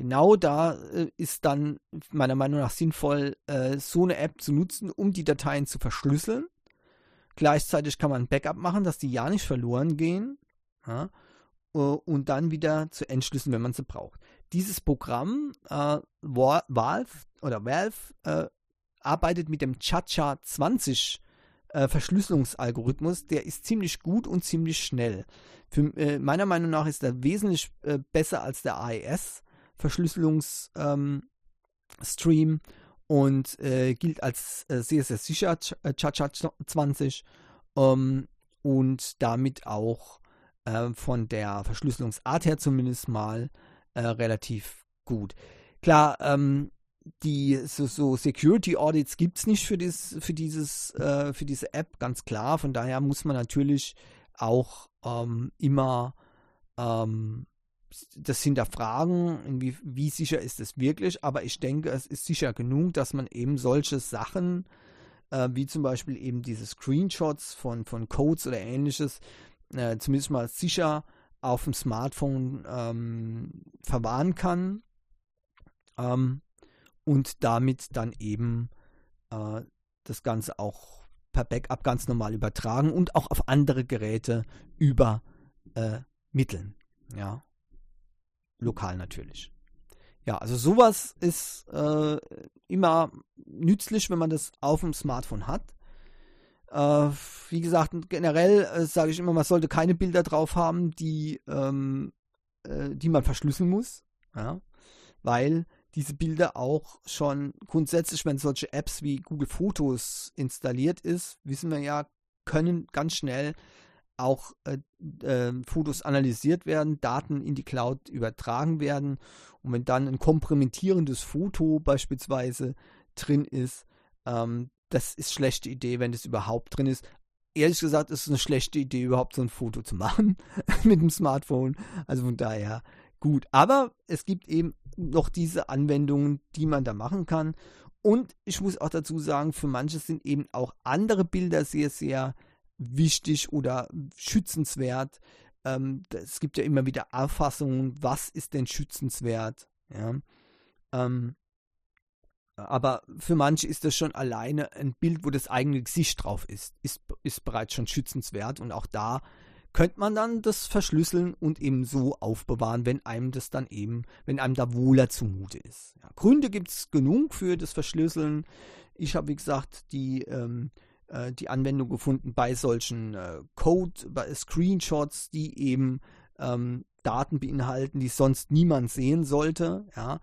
Genau da äh, ist dann meiner Meinung nach sinnvoll, äh, so eine App zu nutzen, um die Dateien zu verschlüsseln. Gleichzeitig kann man ein Backup machen, dass die ja nicht verloren gehen. Ja? äh, und dann wieder zu entschlüsseln, wenn man sie braucht. Dieses Programm äh, Valve oder Valve äh, arbeitet mit dem Cha-Cha 20 äh, Verschlüsselungsalgorithmus. Der ist ziemlich gut und ziemlich schnell. Für, äh, meiner Meinung nach ist er wesentlich äh, besser als der AES Verschlüsselungsstream ähm, und äh, gilt als äh, sehr, sehr sicher, Cha-Cha 20 ähm, und damit auch äh, von der Verschlüsselungsart her zumindest mal äh, relativ gut. Klar, ähm, die so, so Security Audits gibt es nicht für, dies, für, dieses, äh, für diese App, ganz klar. Von daher muss man natürlich auch ähm, immer ähm, das hinterfragen, wie, wie sicher ist es wirklich. Aber ich denke, es ist sicher genug, dass man eben solche Sachen, äh, wie zum Beispiel eben diese Screenshots von, von Codes oder ähnliches, äh, zumindest mal sicher auf dem Smartphone ähm, verwahren kann. Ähm, und damit dann eben äh, das Ganze auch per Backup ganz normal übertragen und auch auf andere Geräte übermitteln. Äh, ja. Lokal natürlich. Ja, also sowas ist äh, immer nützlich, wenn man das auf dem Smartphone hat. Äh, wie gesagt, generell äh, sage ich immer, man sollte keine Bilder drauf haben, die, ähm, äh, die man verschlüsseln muss. Ja? Weil diese Bilder auch schon grundsätzlich, wenn solche Apps wie Google Fotos installiert ist, wissen wir ja, können ganz schnell auch äh, äh, Fotos analysiert werden, Daten in die Cloud übertragen werden. Und wenn dann ein kompromittierendes Foto beispielsweise drin ist, ähm, das ist schlechte Idee, wenn das überhaupt drin ist. Ehrlich gesagt ist es eine schlechte Idee, überhaupt so ein Foto zu machen [LAUGHS] mit dem Smartphone. Also von daher gut. Aber es gibt eben noch diese Anwendungen, die man da machen kann. Und ich muss auch dazu sagen, für manche sind eben auch andere Bilder sehr, sehr wichtig oder schützenswert. Ähm, es gibt ja immer wieder Erfassungen, was ist denn schützenswert. Ja? Ähm, aber für manche ist das schon alleine ein Bild, wo das eigene Gesicht drauf ist, ist, ist bereits schon schützenswert. Und auch da könnte man dann das verschlüsseln und eben so aufbewahren, wenn einem das dann eben, wenn einem da wohler zumute ist. Ja, Gründe gibt es genug für das Verschlüsseln. Ich habe, wie gesagt, die, ähm, äh, die Anwendung gefunden bei solchen äh, Code, bei Screenshots, die eben ähm, Daten beinhalten, die sonst niemand sehen sollte. Ja,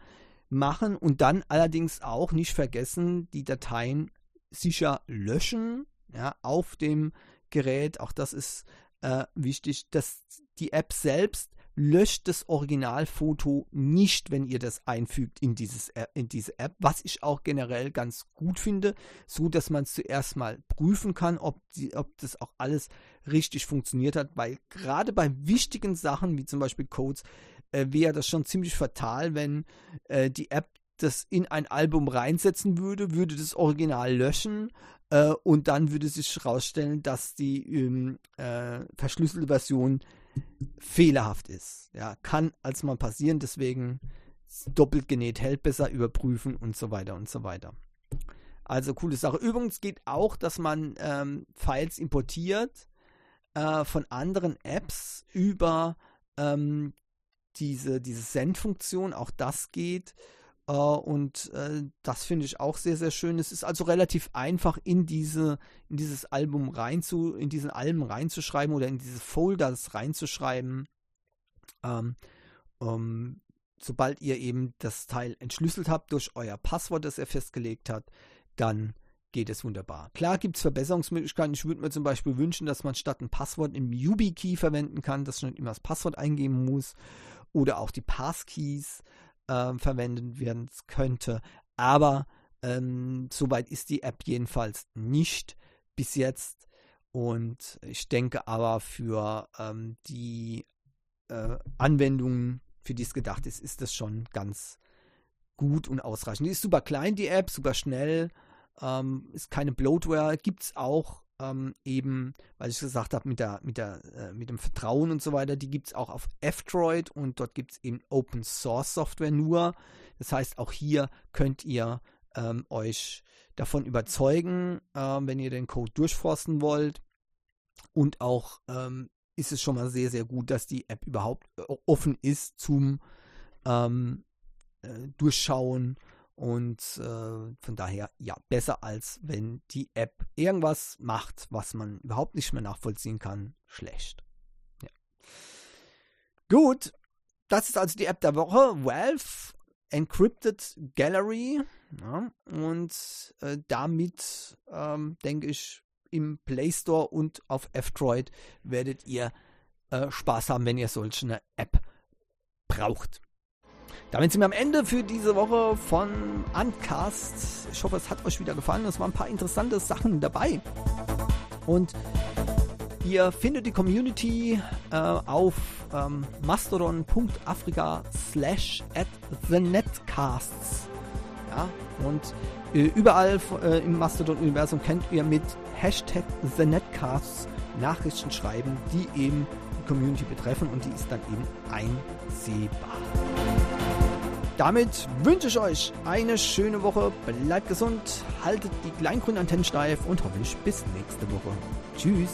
machen und dann allerdings auch nicht vergessen, die Dateien sicher löschen ja, auf dem Gerät. Auch das ist äh, wichtig, dass die App selbst löscht das Originalfoto nicht, wenn ihr das einfügt in, dieses, in diese App, was ich auch generell ganz gut finde, so dass man es zuerst mal prüfen kann, ob, die, ob das auch alles richtig funktioniert hat, weil gerade bei wichtigen Sachen, wie zum Beispiel Codes, äh, wäre das schon ziemlich fatal, wenn äh, die App das in ein Album reinsetzen würde, würde das Original löschen äh, und dann würde sich herausstellen, dass die ähm, äh, verschlüsselte Version fehlerhaft ist. Ja, kann als mal passieren, deswegen doppelt genäht hält besser überprüfen und so weiter und so weiter. Also coole Sache. Übrigens geht auch, dass man ähm, Files importiert äh, von anderen Apps über ähm, diese, diese Send-Funktion. Auch das geht. Uh, und uh, das finde ich auch sehr, sehr schön. Es ist also relativ einfach, in diese, in dieses Album rein in diesen Alben reinzuschreiben oder in diese Folders reinzuschreiben. Ähm, um, sobald ihr eben das Teil entschlüsselt habt durch euer Passwort, das er festgelegt hat, dann geht es wunderbar. Klar gibt es Verbesserungsmöglichkeiten. Ich würde mir zum Beispiel wünschen, dass man statt ein Passwort im YubiKey verwenden kann, dass man immer das Passwort eingeben muss oder auch die Passkeys äh, verwendet werden könnte. Aber ähm, soweit ist die App jedenfalls nicht bis jetzt. Und ich denke aber für ähm, die äh, Anwendungen, für die es gedacht ist, ist das schon ganz gut und ausreichend. Die ist super klein, die App, super schnell, ähm, ist keine Bloatware, gibt es auch ähm, eben, weil ich gesagt habe, mit, der, mit, der, äh, mit dem Vertrauen und so weiter, die gibt es auch auf F-Droid und dort gibt es eben Open Source Software nur. Das heißt, auch hier könnt ihr ähm, euch davon überzeugen, äh, wenn ihr den Code durchforsten wollt und auch ähm, ist es schon mal sehr, sehr gut, dass die App überhaupt äh, offen ist zum ähm, äh, Durchschauen. Und äh, von daher, ja, besser als wenn die App irgendwas macht, was man überhaupt nicht mehr nachvollziehen kann. Schlecht. Ja. Gut, das ist also die App der Woche. Valve Encrypted Gallery. Ja, und äh, damit, ähm, denke ich, im Play Store und auf F-Droid werdet ihr äh, Spaß haben, wenn ihr solch eine App braucht. Damit sind wir am Ende für diese Woche von Uncast. Ich hoffe, es hat euch wieder gefallen. Es waren ein paar interessante Sachen dabei. Und ihr findet die Community äh, auf ähm, mastodon.afrika slash at the netcasts. Ja, und äh, überall äh, im Mastodon-Universum könnt ihr mit Hashtag TheNetcasts Nachrichten schreiben, die eben die Community betreffen und die ist dann eben einsehbar. Damit wünsche ich euch eine schöne Woche, bleibt gesund, haltet die Kleingrünantennen steif und hoffe ich bis nächste Woche. Tschüss.